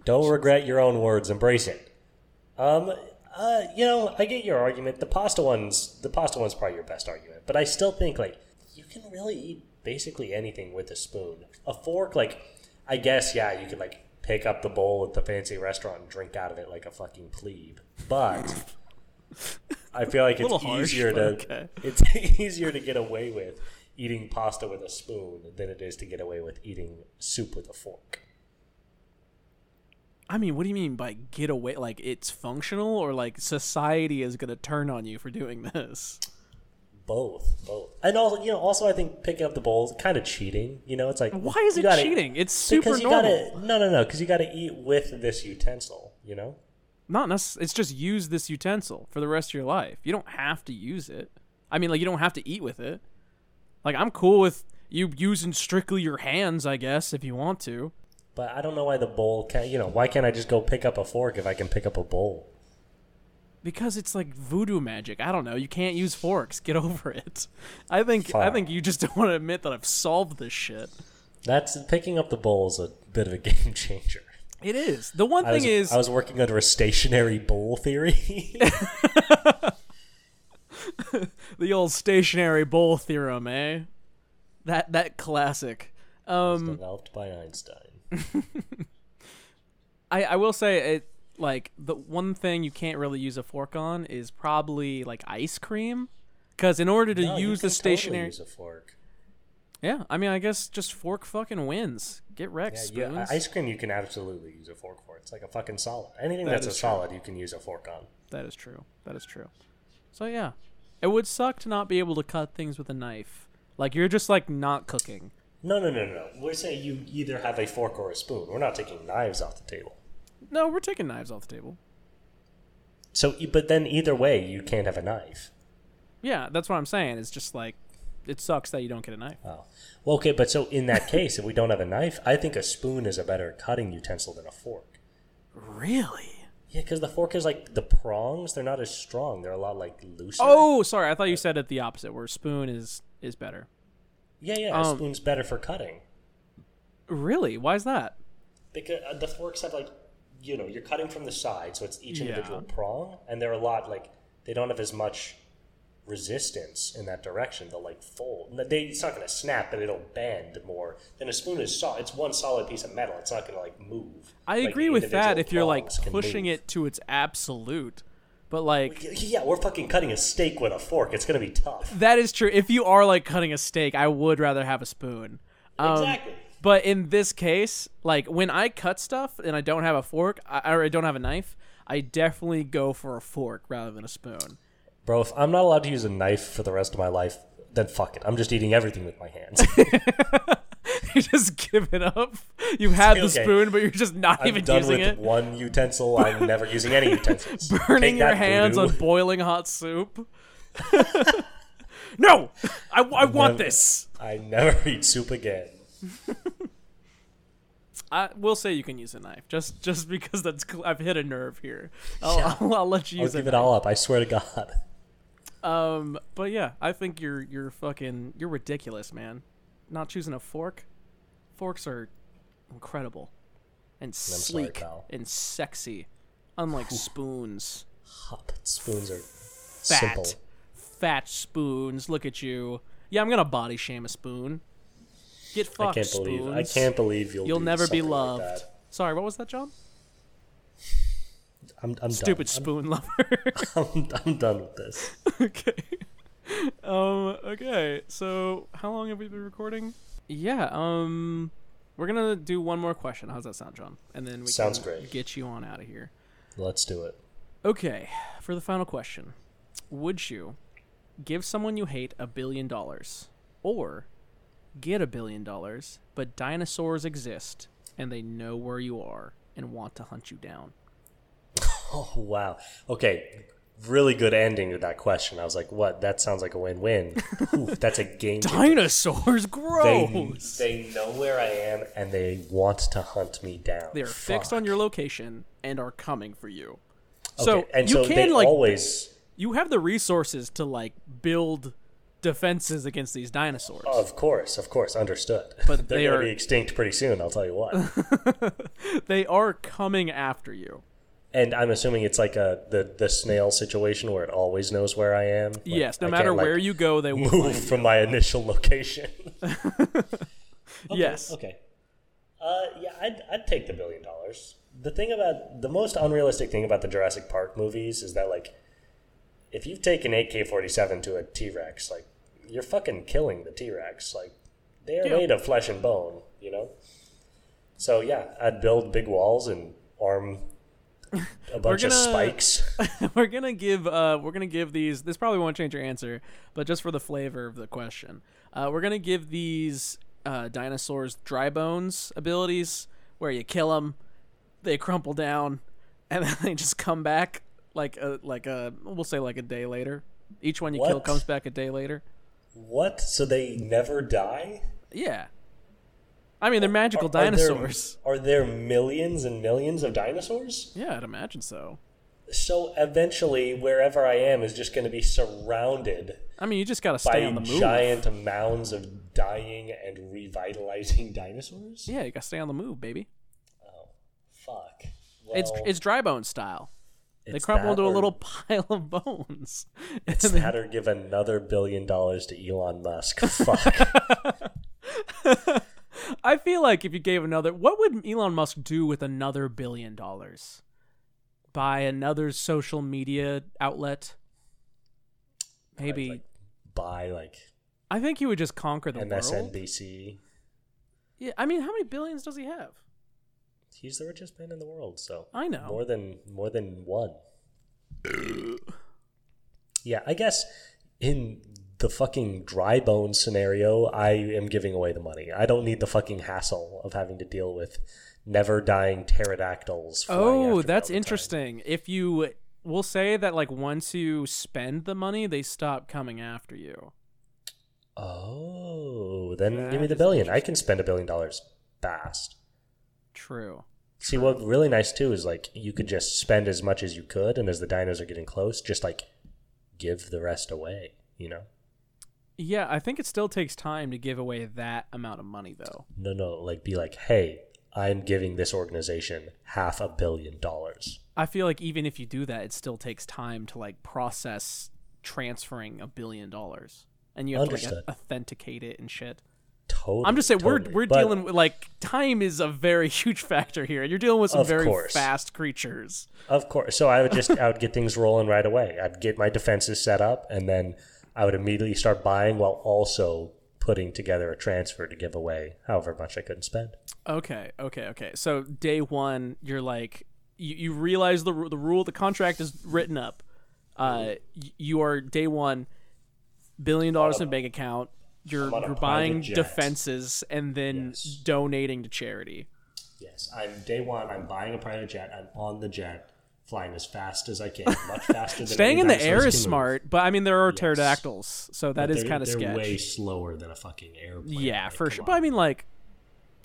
Don't regret your own words. Embrace it. Um, uh, you know, I get your argument. The pasta one's the pasta one's probably your best argument, but I still think like you can really eat basically anything with a spoon. A fork, like, I guess, yeah, you could like pick up the bowl at the fancy restaurant and drink out of it like a fucking plebe. But I feel like (laughs) it's harsh, easier to okay. (laughs) it's easier to get away with eating pasta with a spoon than it is to get away with eating soup with a fork. I mean, what do you mean by get away? Like it's functional, or like society is gonna turn on you for doing this? Both, both, and also, you know, also I think picking up the bowls kind of cheating. You know, it's like Why is it gotta- cheating? It's super Because you normal. gotta no, no, no, because you got to eat with this utensil. You know, Not necess- It's just use this utensil for the rest of your life. You don't have to use it. I mean, like you don't have to eat with it. Like I'm cool with you using strictly your hands, I guess, if you want to. but I don't know why the bowl can't. You know, why can't I just go pick up a fork if I can pick up a bowl? Because it's like voodoo magic. I don't know. You can't use forks. Get over it. I think I think you just (laughs) don't want to admit that I've solved this shit. That's picking up the bowl is a bit of a (laughs) game changer. It is. The one I thing was, is I was working under a stationary bowl theory. (laughs) the old stationary bowl theorem, eh? That that classic. Um developed by Einstein. I, I will say it like the one thing you can't really use a fork on is probably like ice cream because in order to No, use the stationary Totally use a fork. yeah i mean i guess just fork fucking wins get wrecked Yeah, spoons yeah, ice cream you can absolutely use a fork for. It's like a fucking solid. Anything That that's a is true. solid, you can use a fork on. that is true that is true so yeah it would suck to not be able to cut things with a knife like you're just like not cooking No, no, no, no, no. We're saying you either have a fork or a spoon. We're not taking knives off the table. No we're taking knives off the table So, but then either way, you can't have a knife. yeah that's what i'm saying it's just like it sucks that you don't get a knife Oh, well, okay. But so in that case, if we don't have a knife, I think a spoon is a better cutting utensil than a fork. really Yeah, because the fork is like the prongs; they're not as strong. They're a lot like looser. oh sorry i thought you said it the opposite where spoon is is better yeah, yeah. A um, spoon's better for cutting really why is that because uh, the forks have like, you know, you're cutting from the side, so it's each Yeah. individual prong, and they're a lot like they don't have as much resistance in that direction. They'll like fold. They, it's not going to snap, but it'll bend more. Than a spoon is solid. It's one solid piece of metal. It's not going to like move. I Like, agree with that if you're like pushing move. it to its absolute. But like Yeah, we're fucking cutting a steak with a fork. It's going to be tough. that is true. If you are like cutting a steak, I would rather have a spoon. Um, exactly. But in this case, like when I cut stuff and I don't have a fork I, or I don't have a knife, I definitely go for a fork rather than a spoon. Bro, if I'm not allowed to use a knife for the rest of my life, then fuck it. I'm just eating everything with my hands. (laughs) you just give it up. You (laughs) had the spoon, but you're just not I'm even done using with it. one utensil. I'm (laughs) never using any utensils. Burning Take your hands voodoo. on boiling hot soup. no, I, I want Never- this. I never eat soup again. (laughs) I will say you can use a knife, just just because that's cl- I've hit a nerve here. I'll, (laughs) I'll, I'll let you I'll use give a it all up. I swear to God. Um, but yeah, I think you're you're fucking you're ridiculous, man. Not choosing a fork. Forks are incredible and sleek pal. and sexy. Unlike spoons. Hop spoons are Fat. simple. Fat spoons. Look at you. Yeah, I'm gonna body shame a spoon. Get fucked, I can't believe. spoons. I can't believe you'll. You'll never be something like loved. Sorry, what was that, John? I'm, I'm Stupid done. spoon (laughs) lover. I'm, I'm done with this. okay. Um. Okay. So, how long have we been recording? Yeah. Um. We're gonna do one more question. How's that sound, John? And then we Sounds can great. get you on out of here. Let's do it. Okay. For the final question, would you give someone you hate a billion dollars, or get a billion dollars, but dinosaurs exist and they know where you are and want to hunt you down? Oh (laughs) wow. Okay. Really good ending to that question. I was like, "What? That sounds like a win-win." (laughs) That's a game. Dinosaurs, They, gross. they know where I am and they want to hunt me down. They are fixed on your location and are coming for you. So and you so can they like always, you have the resources to like build defenses against these dinosaurs. of course, of course, understood. But (laughs) they're they going to be extinct pretty soon. I'll tell you what. (laughs) they are coming after you. and I'm assuming it's like a the the snail situation where it always knows where I am. Like, yes, no I matter like, where you go, they will move from my initial location. (laughs) you. Yes. Okay. Uh, yeah, I'd, I'd take the billion dollars. The thing about the most unrealistic thing about the Jurassic Park movies is that like, if you've taken AK forty seven to a T Rex, like you're fucking killing the T Rex. Like they are Yeah. made of flesh and bone, you know. So yeah, I'd build big walls and arm a bunch of gonna- spikes. (laughs) we're gonna give uh we're gonna give these this probably won't change your answer but just for the flavor of the question uh we're gonna give these uh dinosaurs dry bones abilities where you kill them they crumple down and (laughs) then they just come back like a like a we'll say like a day later each one you kill comes back a day later what? So they never die? yeah i mean they're magical Are- are there- dinosaurs Are there millions and millions of dinosaurs? yeah i'd imagine so So eventually, wherever I am is just going to be surrounded i mean you just gotta stay on the move giant mounds of dying and revitalizing (laughs) dinosaurs. yeah you gotta stay on the move baby Oh, fuck. it's it's dry bone style They that into a little (laughs) pile of bones. It's then- that or give another billion dollars to Elon Musk. Fuck. (laughs) I feel like if you gave another, what would Elon Musk do with another billion dollars? Buy another social media outlet? Maybe. like buy like I think he would just conquer the world. MSNBC. Yeah, I mean, how many billions does he have? He's the richest man in the world, so I know. more than more than one. yeah, I guess in the fucking dry bone scenario, I am giving away the money. I don't need the fucking hassle of having to deal with never dying pterodactyls. Oh, that's the time. interesting. If you, we'll say that like once you spend the money, they stop coming after you. Oh, then give me the billion. I can spend a billion dollars fast. True. See, what really nice too is like you could just spend as much as you could, and as the dinos are getting close, just like give the rest away. You know? Yeah, I think it still takes time to give away that amount of money, though. No, no, like be like, hey, I'm giving this organization half a billion dollars. I feel like even if you do that, it still takes time to like process transferring a billion dollars, and you have to like authenticate it and shit. Totally. I'm just saying totally. we're we're But dealing with like time is a very (laughs) huge factor here. You're dealing with some very course. fast creatures. Of course. So I would just I would get things rolling right away. I'd get my defenses set up, and then I would immediately start buying while also putting together a transfer to give away however much I couldn't spend. Okay, okay, okay. So day one, you're like you, you realize the the rule, the contract is written up. Uh, you are day one, billion dollars in bank account. You're I'm on a you're buying defenses and then Yes. donating to charity. Yes, I'm day one. I'm buying a private jet. I'm on the jet, flying as fast as I can, much (laughs) faster than Staying in the air is move. smart, but I mean there are Yes. pterodactyls, so that But is kind of they're sketch. way slower than a fucking airplane. yeah, Like, for sure. on. But I mean, like,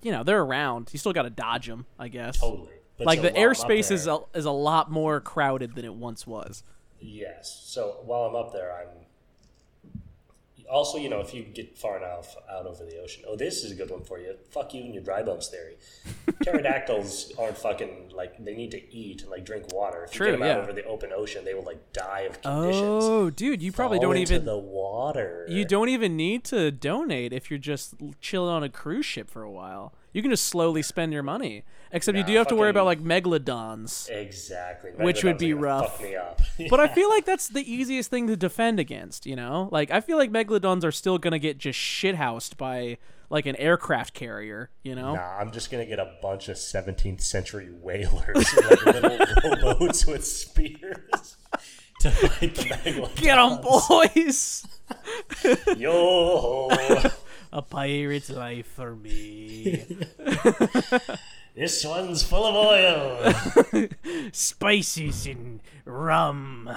you know, they're around. You still got to dodge them, I guess. totally. But like so the while I'm up airspace is a, is a lot more crowded than it once was. Yes. So while I'm up there, I'm also, you know, if you get far enough out over the ocean. Oh, this is a good one for you. Fuck you and your dry bones theory. (laughs) pterodactyls aren't fucking like they need to eat and like drink water. If True, you get them yeah. out over the open ocean, they will like die of conditions. Oh, dude, you probably Fall don't even the water. you don't even need to donate if you're just chilling on a cruise ship for a while. You can just slowly spend your money. Except you do have to worry about like megalodons. exactly, Which would be rough. Fuck me up. (laughs) But I feel like that's the easiest thing to defend against, you know? Like I feel like megalodons are still going to get just shithoused by like an aircraft carrier, you know? Nah, I'm just gonna get a bunch of 17th century whalers in like little (laughs) rowboats with spears (laughs) to fight the megalodons. Get 'em, boys. Yo, A pirate's life for me. This one's full of oil. (laughs) Spices and rum.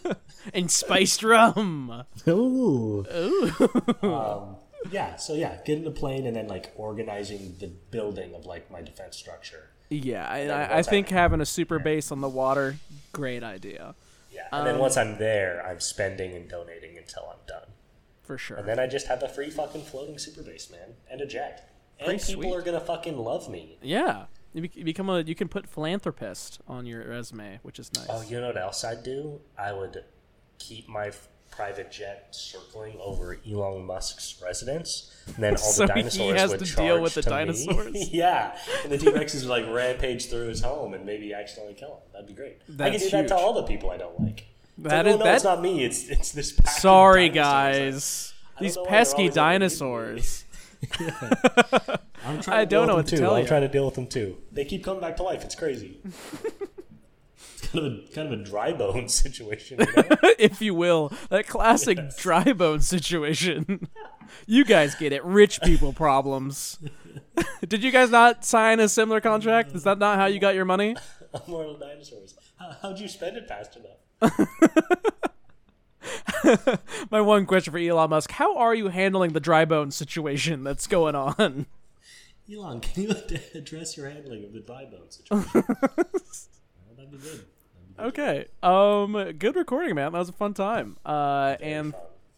(laughs) and spiced rum. Ooh. Ooh. (laughs) Um, yeah, so yeah, getting the plane and then like organizing the building of like my defense structure. Yeah, I, I, I once I- think having a super base on the water, great idea. Yeah, and Um, then once I'm there, I'm spending and donating until I'm done. For sure. And then I just have a free fucking floating super base, man, and a jet. And people sweet. are gonna fucking love me. yeah. You bec- you become a you can put philanthropist on your resume, which is oh, nice. Oh, you know what else I'd do? I would keep my f- private jet circling over Elon Musk's residence, and then (laughs) all So the he dinosaurs has would to deal with the dinosaurs? (laughs) yeah, and the T Rexes would like rampage through his home and maybe accidentally kill him. That'd be great. I That's could do that to all the people I don't like. That like, is- oh, no, that- it's not me. It's it's this. Sorry, guys. These know why they're pesky always looking at me. dinosaurs. I'm trying I don't know what to too. tell I'm you. trying to deal with them too. They keep coming back to life. It's crazy. it's (laughs) kind of a kind of a dry bone (laughs) situation. You know? (laughs) if you will, that classic dry bone situation. you guys get it. Rich people problems. Did you guys not sign a similar contract? Is that not how you got your money? Immortal dinosaurs. How, how'd you spend it fast enough? (laughs) My one question for Elon Musk: How are you handling the dry bone situation that's going on? (laughs) Elon, can you address your handling of the dry bone situation? (laughs) well, that'd be good. Okay. Um. Good recording, man. That was a fun time. Uh. And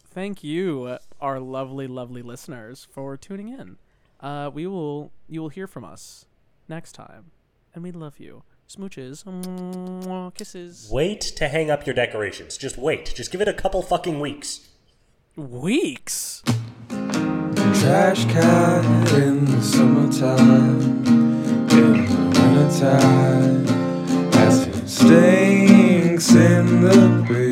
thank you, our lovely, lovely listeners, for tuning in. Uh. We will. You will hear from us next time, and we love you. Smooches. Mwah, kisses. Wait to hang up your decorations. Just wait. Just give it a couple fucking weeks. Weeks? Trash can in the summertime, in the wintertime, as it stinks in the beer.